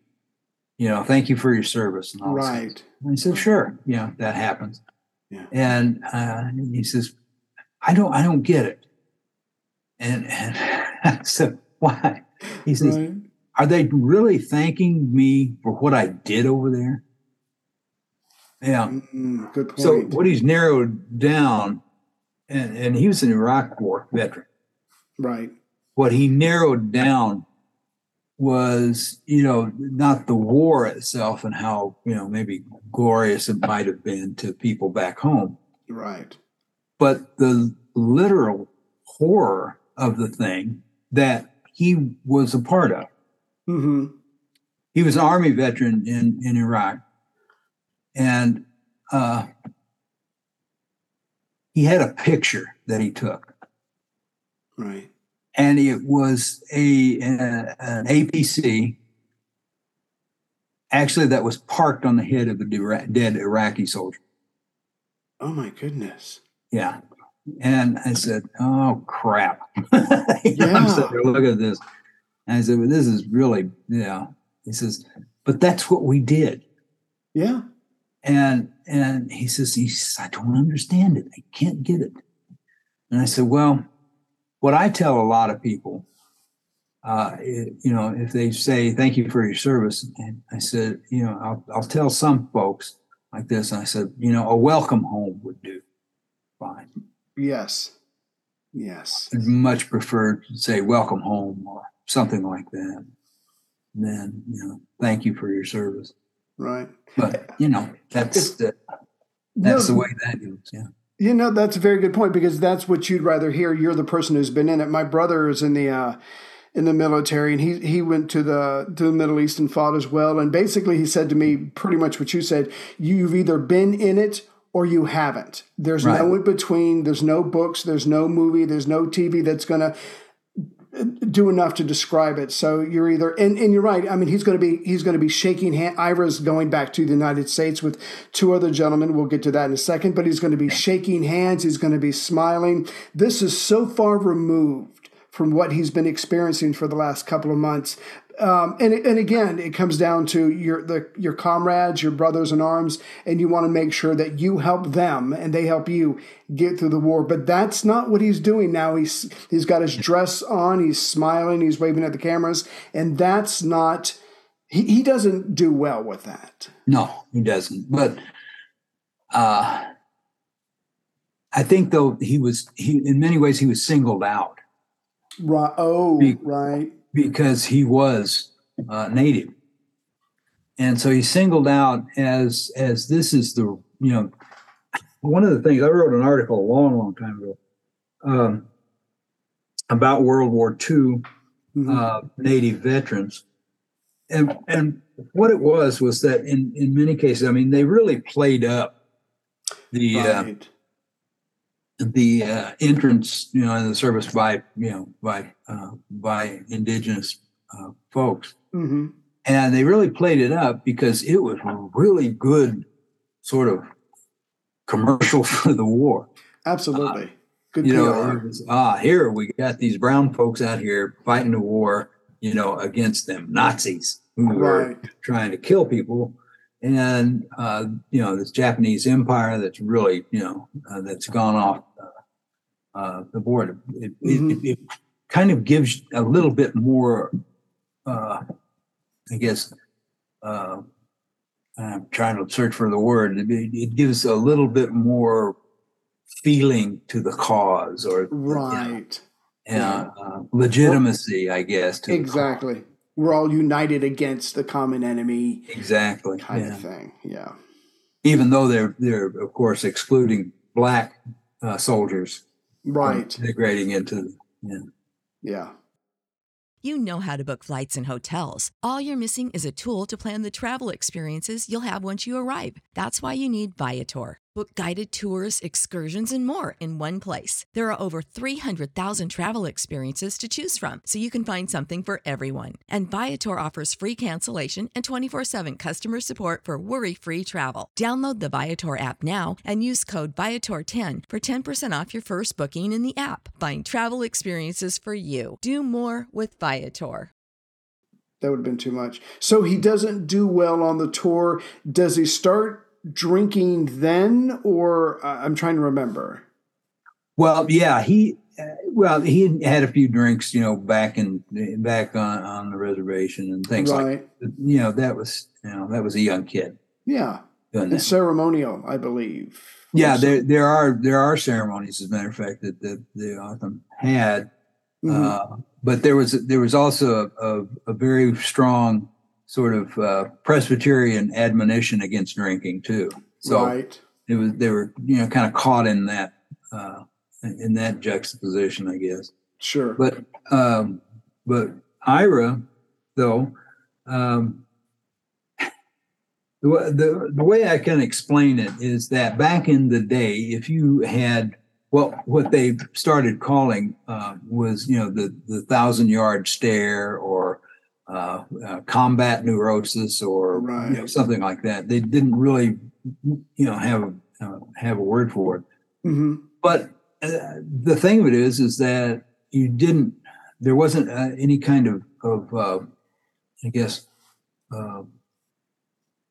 You know, thank you for your service and all right?" And I said, "Sure, yeah, that happens." Yeah. And uh, he says, "I don't I don't get it." And and <laughs> I said, "Why?" He says, right. "Are they really thanking me for what I did over there?" Yeah. Mm, good point. So what he's narrowed down, and, and he was an Iraq War veteran. Right. What he narrowed down was, you know, not the war itself and how, you know, maybe glorious it might have been to people back home. Right. But the literal horror of the thing that he was a part of. Mm-hmm. He was an army veteran in, in Iraq and uh, he had a picture that he took. Right. And it was a, an APC actually that was parked on the head of a dead Iraqi soldier. Oh my goodness. Yeah. And I said, "Oh crap!" <laughs> yeah. I'm sitting there looking at this, and I said, "Well, this is really, yeah." He says, "But that's what we did." Yeah. And and he says, he says, I don't understand it. I can't get it. And I said, well, what I tell a lot of people, uh, it, you know, if they say thank you for your service, and I said, you know, I'll, I'll tell some folks like this. And I said, you know, a welcome home would do fine. Yes. Yes. I'd much prefer to say welcome home or something like that. Then, you know, thank you for your service. Right. But you know, that's the that's no, the way that goes. Yeah. You know, that's a very good point because that's what you'd rather hear. You're the person who's been in it. My brother is in the uh, in the military, and he he went to the to the Middle East and fought as well. And basically, he said to me pretty much what you said. You've either been in it or you haven't. There's right. no in between. There's no books. There's no movie. There's no TV that's going to do enough to describe it. So you're either and, and you're right. I mean, he's going to be he's going to be shaking hand. Ira's going back to the United States with two other gentlemen. We'll get to that in a second. But he's going to be shaking hands. He's going to be smiling. This is so far removed from what he's been experiencing for the last couple of months um, and and again, it comes down to your the your comrades, your brothers in arms, and you want to make sure that you help them and they help you get through the war. But that's not what he's doing now. He's he's got his dress on, he's smiling, he's waving at the cameras, and that's not. He, he doesn't do well with that. No, he doesn't. But uh, I think though he was he in many ways he was singled out. Right. Oh, right because he was uh, native, and so he's singled out as as this is the you know one of the things I wrote an article a long long time ago um, about World War II mm-hmm. uh, native veterans, and and what it was was that in in many cases, I mean, they really played up the. Uh, right. Uh, the uh, entrance, you know, in the service by, you know, by uh, by indigenous uh, folks, mm-hmm. and they really played it up because it was a really good sort of commercial <laughs> for the war. Absolutely, good. You PR. know, was, ah, here we got these brown folks out here fighting the war, you know, against them Nazis who right. were trying to kill people and uh, you know this Japanese empire that's really you know uh, that's gone off uh, uh the board. It, mm-hmm. it, it, kind of gives a little bit more, uh, I guess. Uh, I'm trying to search for the word. It, gives a little bit more feeling to the cause, or right, you know, yeah, legitimacy, I guess. exactly we're all united against the common enemy. Exactly. Kind yeah. of thing. Yeah. Even though they're they're of course excluding black uh, soldiers. Right. Integrating into yeah. Yeah. You know how to book flights and hotels. All you're missing is a tool to plan the travel experiences you'll have once you arrive. That's why you need Viator. Book guided tours, excursions, and more in one place. There are over 300,000 travel experiences to choose from, so you can find something for everyone. And Viator offers free cancellation and 24 7 customer support for worry free travel. Download the Viator app now and use code Viator10 for 10% off your first booking in the app. Find travel experiences for you. Do more with Viator. That would have been too much. So he doesn't do well on the tour. Does he start drinking then, or uh, I'm trying to remember. Well, yeah, he uh, well he had a few drinks, you know, back in back on on the reservation and things right. like you know that was you know that was a young kid. Yeah, and ceremonial, I believe. Yeah, there there are there are ceremonies, as a matter of fact, that the the O'odham had. Mm-hmm. Uh, but there was there was also a, a, a very strong sort of uh, Presbyterian admonition against drinking too. So right. it was they were you know kind of caught in that uh, in that juxtaposition, I guess. Sure. But um, but Ira, though, um, the, the the way I can explain it is that back in the day, if you had well, what they started calling uh, was you know the the thousand yard stare or uh, uh, combat neurosis or right. you know, something like that. They didn't really, you know, have uh, have a word for it. Mm-hmm. But uh, the thing of it is, is that you didn't. There wasn't uh, any kind of of uh, I guess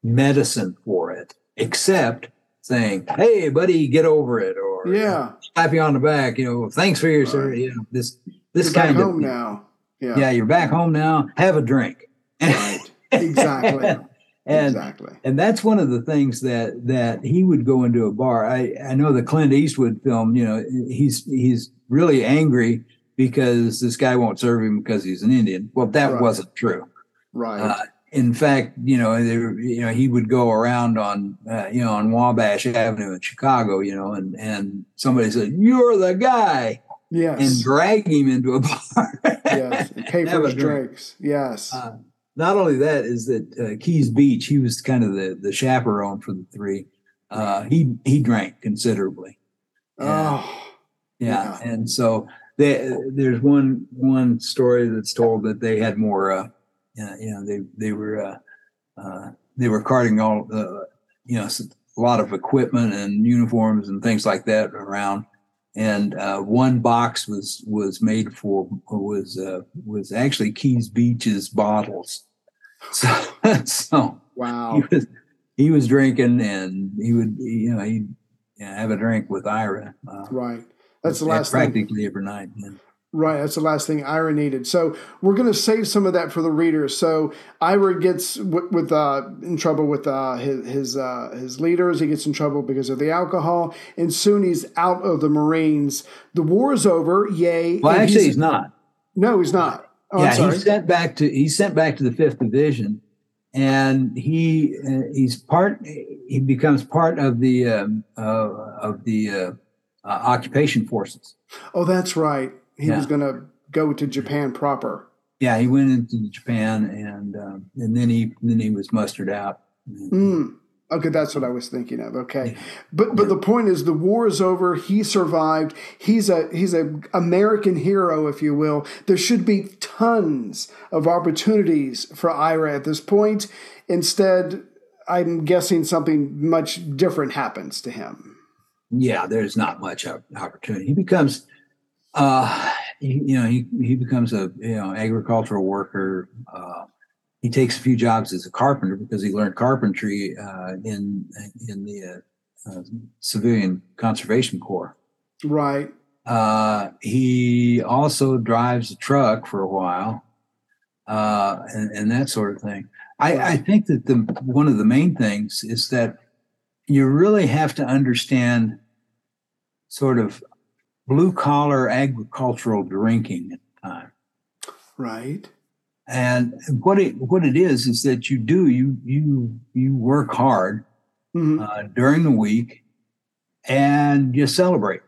medicine for it, except saying, "Hey, buddy, get over it," or yeah, slap you on the back. You know, thanks for your right. You know, this this You're kind of now yeah. yeah, you're back home now. Have a drink. Right. Exactly. <laughs> and exactly. and that's one of the things that that he would go into a bar. I I know the Clint Eastwood film. You know, he's he's really angry because this guy won't serve him because he's an Indian. Well, that right. wasn't true. Right. Uh, in fact, you know, there, you know, he would go around on, uh, you know, on Wabash Avenue in Chicago, you know, and and somebody said, "You're the guy," yes, and drag him into a <laughs> bar. yes, and pay for his drink. drinks. Yes, Uh, not only that is that uh, Keyes Beach, he was kind of the the chaperone for the three. Uh, he he drank considerably. yeah. oh, Yeah, and so they, there's one one story that's told that they had more. Uh, yeah, you know, they they were uh, uh, they were carting all uh, you know a lot of equipment and uniforms and things like that around. And uh, one box was was made for was uh, was actually Keyes Beach's bottles. <laughs> So so wow, he was he was drinking and he would you know he'd have a drink with Ira. Uh, right. That's the last thing. practically every night. yeah. Right, that's the last thing Ira needed. So we're going to save some of that for the readers. So Ira gets with, with uh, in trouble with uh, his his, uh, his leaders. He gets in trouble because of the alcohol, and soon he's out of the Marines. The war is over. Yay! Well, and actually, he's, not. No, he's not. Oh, I'm yeah, sorry. he's sent back to he's sent back to the fifth division, and he uh, he's part he becomes part of the um, uh, of the uh, uh, occupation forces. oh, that's right. He Yeah. was going to go to Japan proper. Yeah, he went into Japan, and um, and then he then he was mustered out. Mm. Okay, that's what I was thinking of. Okay, but but the point is, the war is over. He survived. He's a he's a American hero, if you will. There should be tons of opportunities for Ira at this point. Instead, I'm guessing something much different happens to him. yeah, there's not much opportunity. He becomes, uh, he, you know, he he becomes a you know agricultural worker. Uh, he takes a few jobs as a carpenter because he learned carpentry uh, in in the uh, uh, civilian conservation corps. Right. Uh, he also drives a truck for a while, uh, and, and that sort of thing. I, I think that the one of the main things is that you really have to understand sort of blue collar agricultural drinking at the time. Right. And what it what it is is that you do you you you work hard Mhm. uh, during the week, and you celebrate.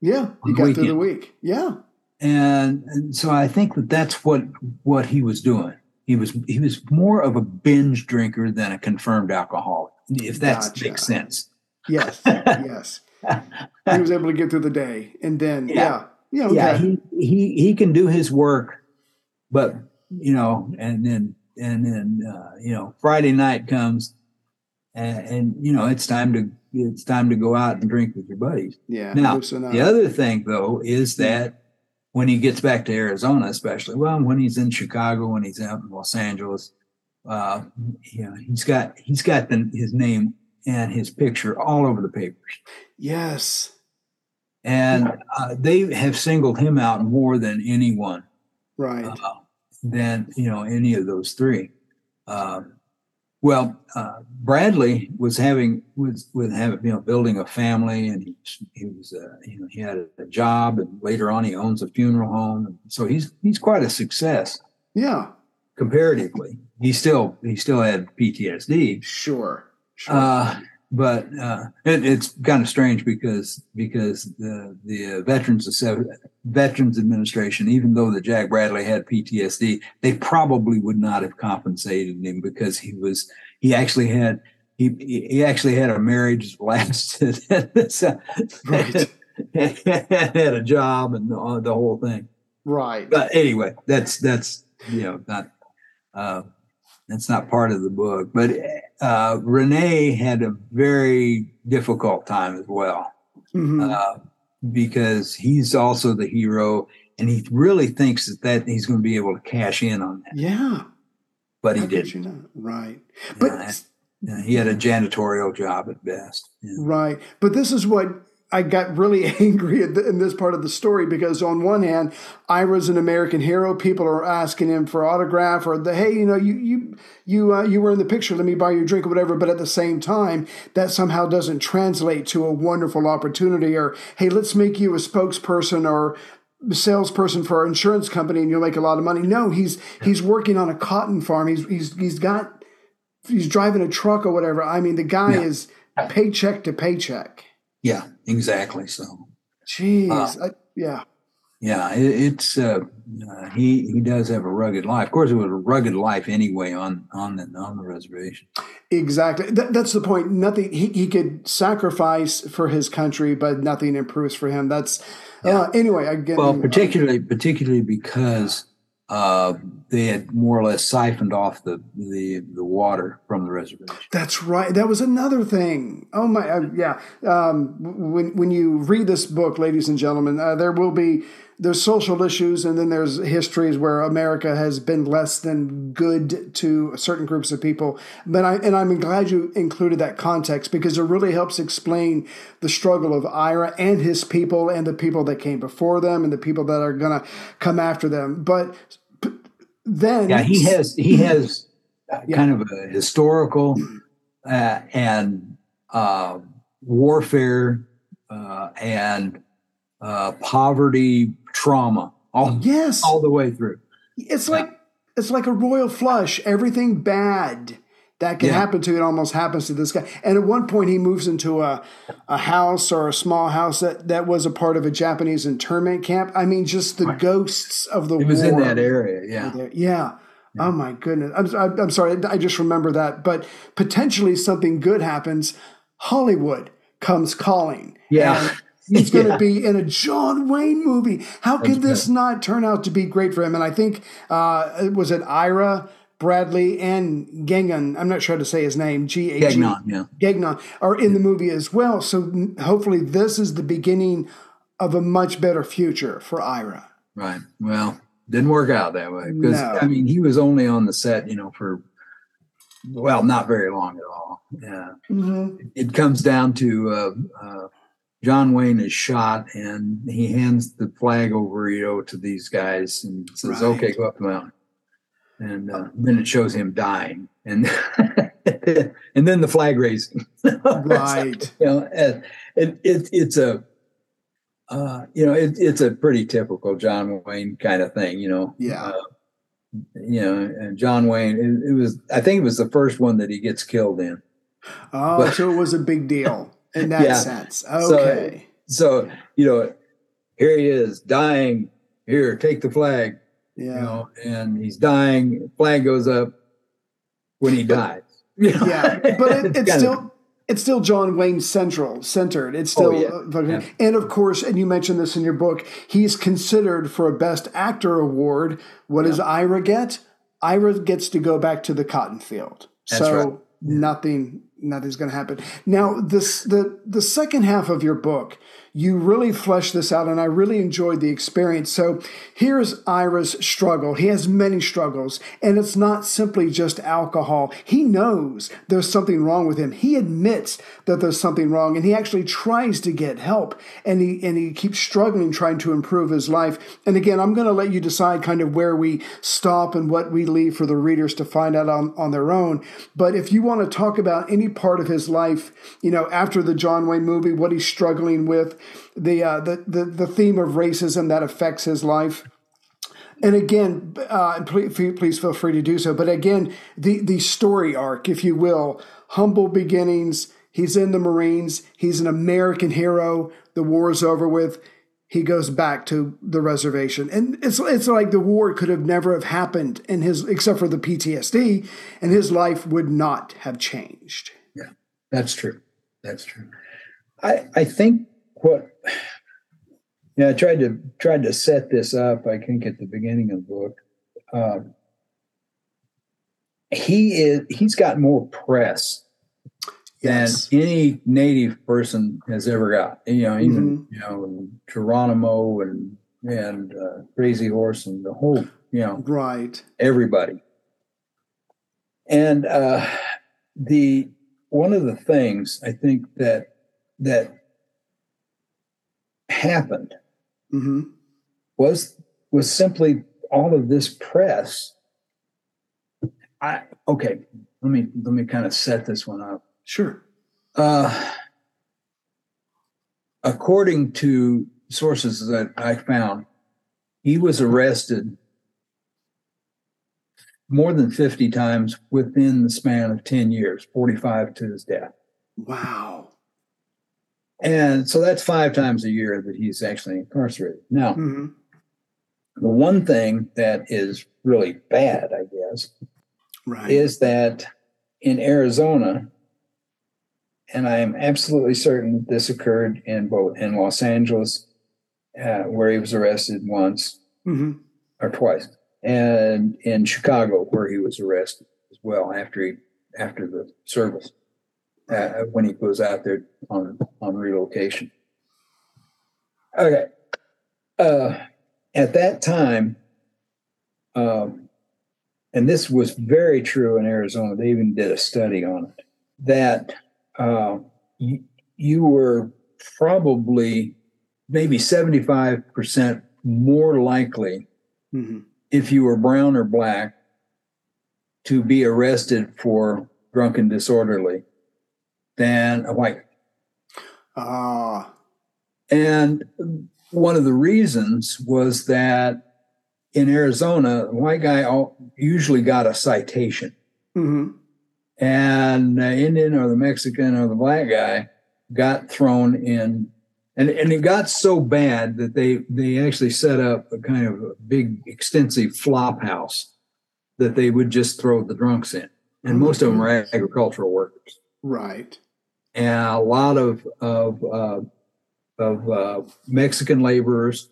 Yeah, you got through the week. Yeah. and, and so I think that that's what what he was doing. He was he was more of a binge drinker than a confirmed alcoholic, if that Gotcha. makes sense. Yes. <laughs> yes. He was able to get through the day, and then yeah, Yeah. yeah, okay. Yeah, he he he can do his work, but you know, and then and then uh, you know, Friday night comes, and, and you know, it's time to it's time to go out and drink with your buddies. yeah. Now, the other thing, though, is that when he gets back to Arizona, especially, well, when he's in Chicago, when he's out in Los Angeles, uh, you know, he's got he's got the, his name and his picture all over the papers, Yes. and uh, they have singled him out more than anyone, Right. uh, than you know any of those three. Um, well, uh, Bradley was having was with having you know building a family, and he he was uh, you know he had a job, and later on he owns a funeral home, so he's he's quite a success yeah. comparatively. He still he still had PTSD, Sure. Sure. uh, but uh, it, it's kind of strange because because the the Veterans Associ- Veterans Administration, even though the Jack Bradley had PTSD, they probably would not have compensated him because he was he actually had he he actually had a marriage <laughs> that lasted, so- Right. <laughs> had a job and the, the whole thing. right. But anyway, that's that's you know not uh, that's not part of the book. But uh, Rene had a very difficult time as well Mhm. uh, because he's also the hero, and he really thinks that, that he's going to be able to cash in on that, yeah. but he How didn't. Right. But Yeah, he had a janitorial job at best. Yeah. Right. But this is what I got really <laughs> angry at the, in this part of the story because on one hand, Ira's an American hero. People are asking him for autograph or the hey, you know, you you you uh, you were in the picture. Let me buy you a drink or whatever. But at the same time, that somehow doesn't translate to a wonderful opportunity or hey, let's make you a spokesperson or salesperson for our insurance company and you'll make a lot of money. No, he's he's working on a cotton farm. He's he's he's got he's driving a truck or whatever. I mean, the guy yeah. is paycheck to paycheck. Yeah, exactly. So, jeez, uh, I, yeah, yeah. It, it's uh, uh, he he does have a rugged life. Of course, it was a rugged life anyway on on the on the reservation. Exactly. That, that's the point. Nothing he he could sacrifice for his country, but nothing improves for him. That's yeah. uh, anyway. Again, well, particularly particularly because uh, they had more or less siphoned off the, the the water from the reservation. That's right. That was another thing. Oh my, uh, yeah. Um, when when you read this book, ladies and gentlemen, uh, there will be there's social issues, and then there's histories where America has been less than good to certain groups of people. But I and I'm glad you included that context because it really helps explain the struggle of Ira and his people, and the people that came before them, and the people that are going to come after them. But then, yeah, he has he <clears throat> has yeah. kind of a historical uh, and uh, warfare uh, and uh, poverty trauma all yes all the way through it's like it's like a royal flush everything bad that can yeah. happen to it almost happens to this guy and at one point he moves into a, a house or a small house that, that was a part of a japanese internment camp i mean just the right. ghosts of the it was in that area yeah yeah, yeah. Oh my goodness! I'm, I'm sorry. I just remember that. But potentially something good happens. Hollywood comes calling. Yeah. He's going to yeah. be in a John Wayne movie. How can this not turn out to be great for him? And I think uh, was it Ira Bradley and Gengan, I'm not sure how to say his name, G A G yeah. Gagnon are in the movie as well. So hopefully this is the beginning of a much better future for Ira. Right. Well, didn't work out that way because no. I mean he was only on the set, you know, for well, not very long at all. Yeah. Mm-hmm. It comes down to uh, uh, John Wayne is shot and he hands the flag over, you know, to these guys and says, right. okay, go up the mountain. And uh, then it shows him dying and <laughs> and then the flag raising. <laughs> right. you know, it, it, it's a, uh, you know, it, it's a pretty typical John Wayne kind of thing, you know. Yeah. Uh, you know, and John Wayne, it, it, was, I think it was the first one that he gets killed in. Oh, but, so it was a big deal <laughs> in that yeah. sense. Okay. So, so, you know, here he is dying. Here, take the flag. Yeah. You know, and he's dying. Flag goes up when he dies. <laughs> You know? Yeah, but it, it's, still. Of, it's still John Wayne central centered. It's still, oh, yeah. uh, yeah. and of course, and you mentioned this in your book. He's considered for a Best Actor award. What yeah. does Ira get? Ira gets to go back to the cotton field. That's so right. nothing nothing's going to happen. Now, this the the second half of your book you really flesh this out, and I really enjoyed the experience. So here's Ira's struggle. He has many struggles, and it's not simply just alcohol. He knows there's something wrong with him. He admits that there's something wrong, and he actually tries to get help, and he and he keeps struggling trying to improve his life. And again, I'm going to let you decide kind of where we stop and what we leave for the readers to find out on, on their own. But if you want to talk about any part of his life, you know, after the John Wayne movie, what he's struggling with, the, uh, the, the, the theme of racism that affects his life. And again, uh, please, please feel free to do so. But again, the, the story arc, if you will, humble beginnings. He's in the Marines. He's an American hero. The war is over with. He goes back to the reservation, and it's it's like the war could have never have happened in his except for the PTSD, and his life would not have changed. Yeah, that's true. That's true. I I think what yeah i tried to tried to set this up. I think at the beginning of the book. Um, he is he's got more press yes. than any native person has ever got. You know even mm-hmm. you know geronimo and and uh, crazy horse and the whole you know right. everybody. And uh the one of the things i think that that happened mm-hmm. was was simply all of this press. I okay, let me let me kind of set this one up. Sure. Uh, according to sources that I found, he was arrested more than 50 times within the span of 10 years, 45 to his death. Wow. And so that's five times a year that he's actually incarcerated. Now, hmm the one thing that is really bad, I guess, Right. is that in Arizona, and I am absolutely certain this occurred in both in Los Angeles, uh, where he was arrested once hmm or twice, and in Chicago, where he was arrested as well after he after the service uh, when he goes out there on on relocation. Okay, uh, at that time, um, and this was very true in Arizona. They even did a study on it that uh, you, you were probably maybe seventy five percent more likely hmm if you were brown or black to be arrested for drunken disorderly than a white. Ah. And one of the reasons was that in Arizona, a white guy usually got a citation, hmm and the Indian or the Mexican or the black guy got thrown in. And, and it got so bad that they, they actually set up a kind of a big, extensive flop house that they would just throw the drunks in. And most of them were agricultural workers. Right. And a lot of of uh, of uh, Mexican laborers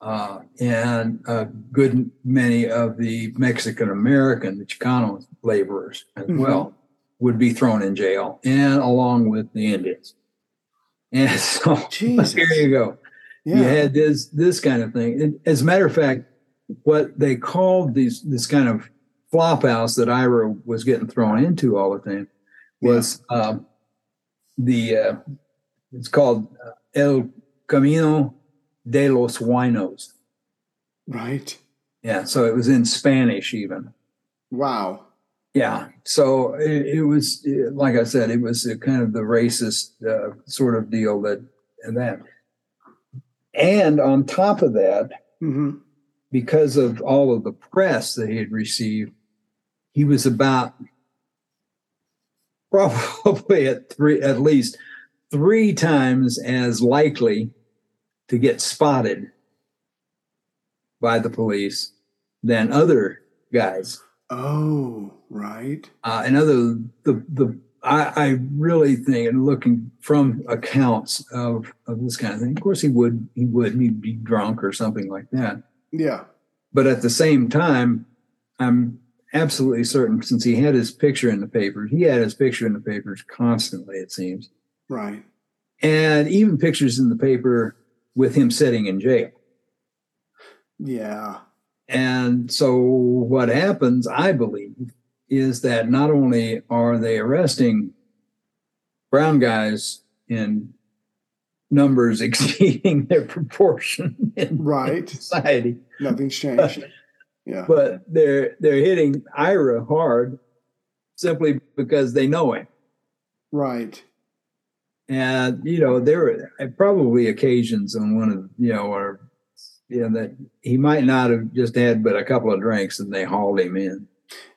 uh, and a good many of the Mexican American, the Chicano laborers as Mhm. well, would be thrown in jail, and along with the Indians. And <laughs> so Jesus. here you go. Yeah. You had this this kind of thing. And as a matter of fact, what they called these this kind of flop house that Ira was getting thrown into all the time was um, the uh, it's called uh, El Camino de los Winos. Right. Yeah, so it was in Spanish even. Wow. Yeah, so it, it was uh, like I said, it was a kind of the racist uh, sort of deal that and that. And on top of that, hmm because of all of the press that he had received, he was about probably at three, at least three times as likely to get spotted by the police than other guys. Oh, right. Uh, and other the the I, I really think and looking from accounts of of this kind of thing, of course he would he would he'd be drunk or something like that. Yeah. But at the same time, I'm absolutely certain since he had his picture in the papers, he had his picture in the papers constantly, it seems. Right. And even pictures in the paper with him sitting in jail. Yeah. And so what happens, I believe, is that not only are they arresting brown guys in numbers <laughs> exceeding their proportion in Right. society, Nothing's changed. Yeah. but they're they're hitting Ira hard simply because they know him. Right. And you know, there were probably occasions on one of you know, or you know, that he might not have just had but a couple of drinks and they hauled him in.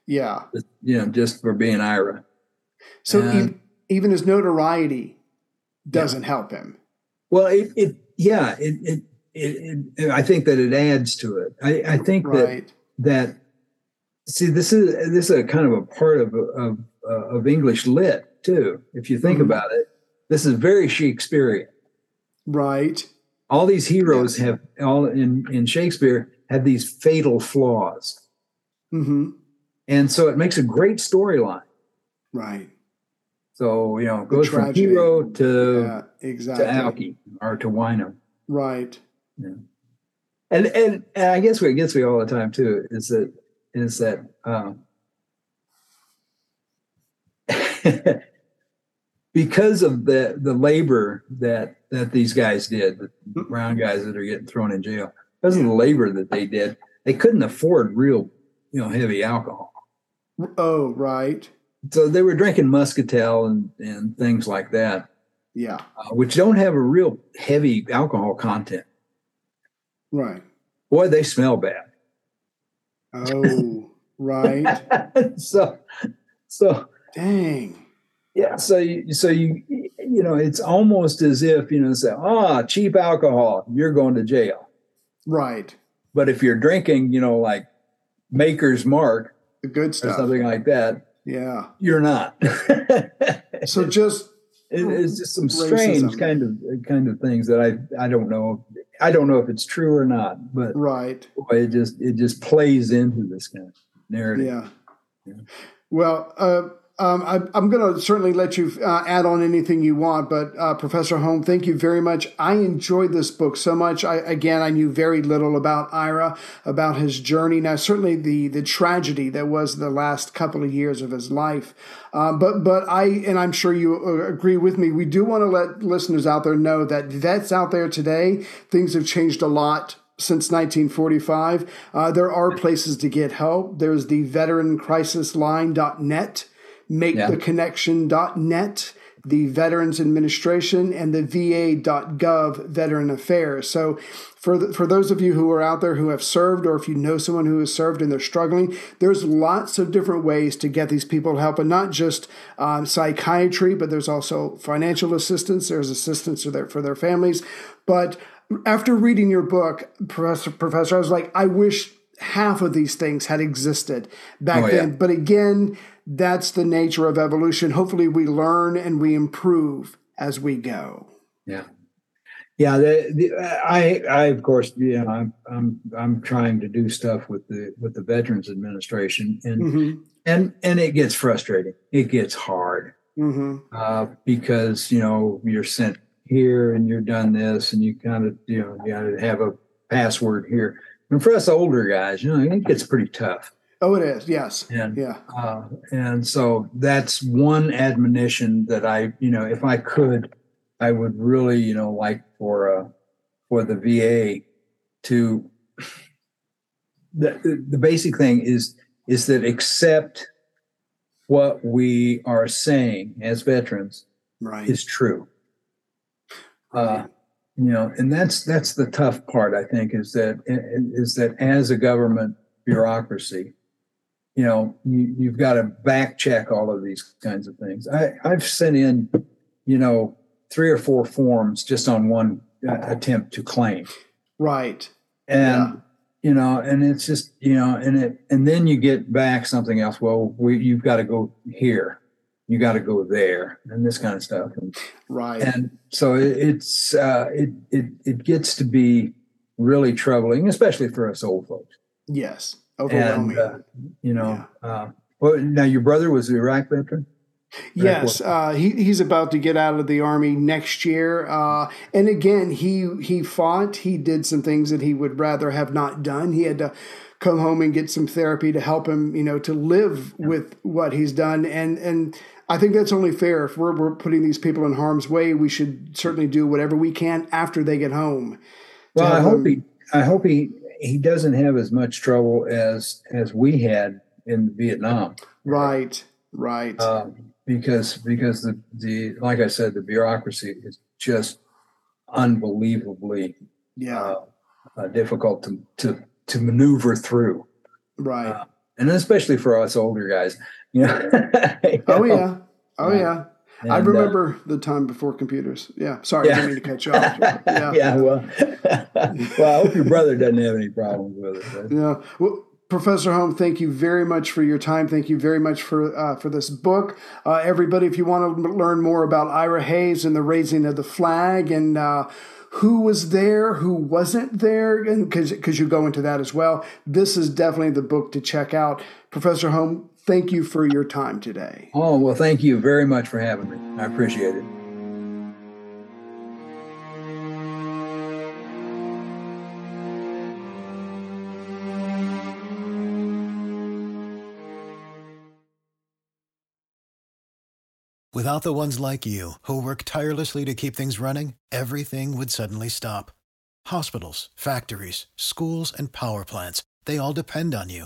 Yeah. You know, just for being Ira. So And- e- even his notoriety doesn't help him. Well, it, it yeah, it, it it, it I think that it adds to it. I, I think Right. that see this is this is a kind of a part of of uh, of English lit too. If you think Mhm. about it, this is very Shakespearean. Right. All these heroes have all in in Shakespeare have these fatal flaws, hmm and so it makes a great storyline. Right. So you know, it goes from hero to yeah. to Exactly. Alki or to Wino. Right. And and and I guess what gets me all the time too is that is that um, <laughs> because of the the labor that that these guys did, the brown guys that are getting thrown in jail, because of the labor that they did, they couldn't afford real, you know, heavy alcohol. Oh, right. So they were drinking muscatel and and things like that, Yeah. uh, which don't have a real heavy alcohol content. Right. boy, they smell bad. Oh, right. <laughs> so, so Dang. yeah, so you, so you you know, it's almost as if you know, say, ah, cheap alcohol, you're going to jail. Right. But if you're drinking, you know, like Maker's Mark The good or stuff. something like that, Yeah. you're not. <laughs> So just It- it's just some strange Racism. kind of kind of things that I I don't know I don't know if it's true or not, but right. boy, it just it just plays into this kind of narrative. Yeah. Yeah. Well, uh, um, I, I'm going to certainly let you uh, add on anything you want, but uh, Professor Holm, thank you very much. I enjoyed this book so much. I, again, I knew very little about Ira, about his journey. Now, certainly the the tragedy that was the last couple of years of his life. Um, but but I and I'm sure you uh, agree with me. We do want to let listeners out there know that vets out there today, things have changed a lot since 1945. Uh, there are places to get help. There's the veterancrisisline.net, maketheconnection.net, the connection.net, the Veterans Administration, and the VA.gov Veteran Affairs. So, for the, for those of you who are out there who have served, or if you know someone who has served and they're struggling, there's lots of different ways to get these people help, and not just um, psychiatry, but there's also financial assistance. There's assistance for their for their families, but after reading your book, Professor, Professor, I was like, I wish half of these things had existed back Oh, yeah. then. But again, that's the nature of evolution. Hopefully, we learn and we improve as we go. Yeah. Yeah, the, the, I, I of course, you know, I'm, I'm, I'm trying to do stuff with the with the Veterans Administration, and Mm-hmm. and and it gets frustrating. It gets hard Mm-hmm. uh, because you know you're sent here and you're done this, and you kind of you know you got to have a password here. And for us older guys, you know, it gets pretty tough. Oh, it is. Yes. And Yeah. uh, and so that's one admonition that I, you know, if I could, I would really, you know, like for uh, for the VA to the, the basic thing is is that accept what we are saying as veterans Right. is true. Uh, you know, and that's that's the tough part. I think is that is that as a government bureaucracy, you know, you, you've got to back check all of these kinds of things. I I've sent in, you know, three or four forms just on one uh, attempt to claim, right. and Yeah. you know, and it's just you know, and it and then you get back something else. Well, we, you've got to go here, you got to go there, and this kind of stuff. And, Right. and so it, it's uh, it it it gets to be really troubling, especially for us old folks. yes. And Overwhelming. uh, you know, uh, well, now your brother was an Iraq veteran. Yes, uh, he he's about to get out of the army next year, uh, and again he he fought. He did some things that he would rather have not done. He had to come home and get some therapy to help him, you know, to live with what he's done. And and I think that's only fair. If we're we're putting these people in harm's way, we should certainly do whatever we can after they get home. Well, I hope them- he I hope he he doesn't have as much trouble as as we had in Vietnam. Right, right. um, because because the the like I said, the bureaucracy is just unbelievably yeah, uh, uh, difficult to to to maneuver through, right. uh, and especially for us older guys. You know? <laughs> Oh yeah, oh Yeah. Yeah. I And, uh, remember the time before computers. Yeah, sorry, I Yeah. didn't mean to cut you off. Yeah, yeah. <laughs> Well, <laughs> well, I hope your brother doesn't have any problems with it. but- yeah. Well, Professor Holm, thank you very much for your time. Thank you very much for uh, for this book. Uh, everybody, if you want to learn more about Ira Hayes and the raising of the flag and uh, who was there, who wasn't there, and because you go into that as well, this is definitely the book to check out. Professor Holm, thank you for your time today. Oh well, thank you very much for having me. I appreciate it. Without the ones like you, who work tirelessly to keep things running, everything would suddenly stop. Hospitals, factories, schools, and power plants, they all depend on you.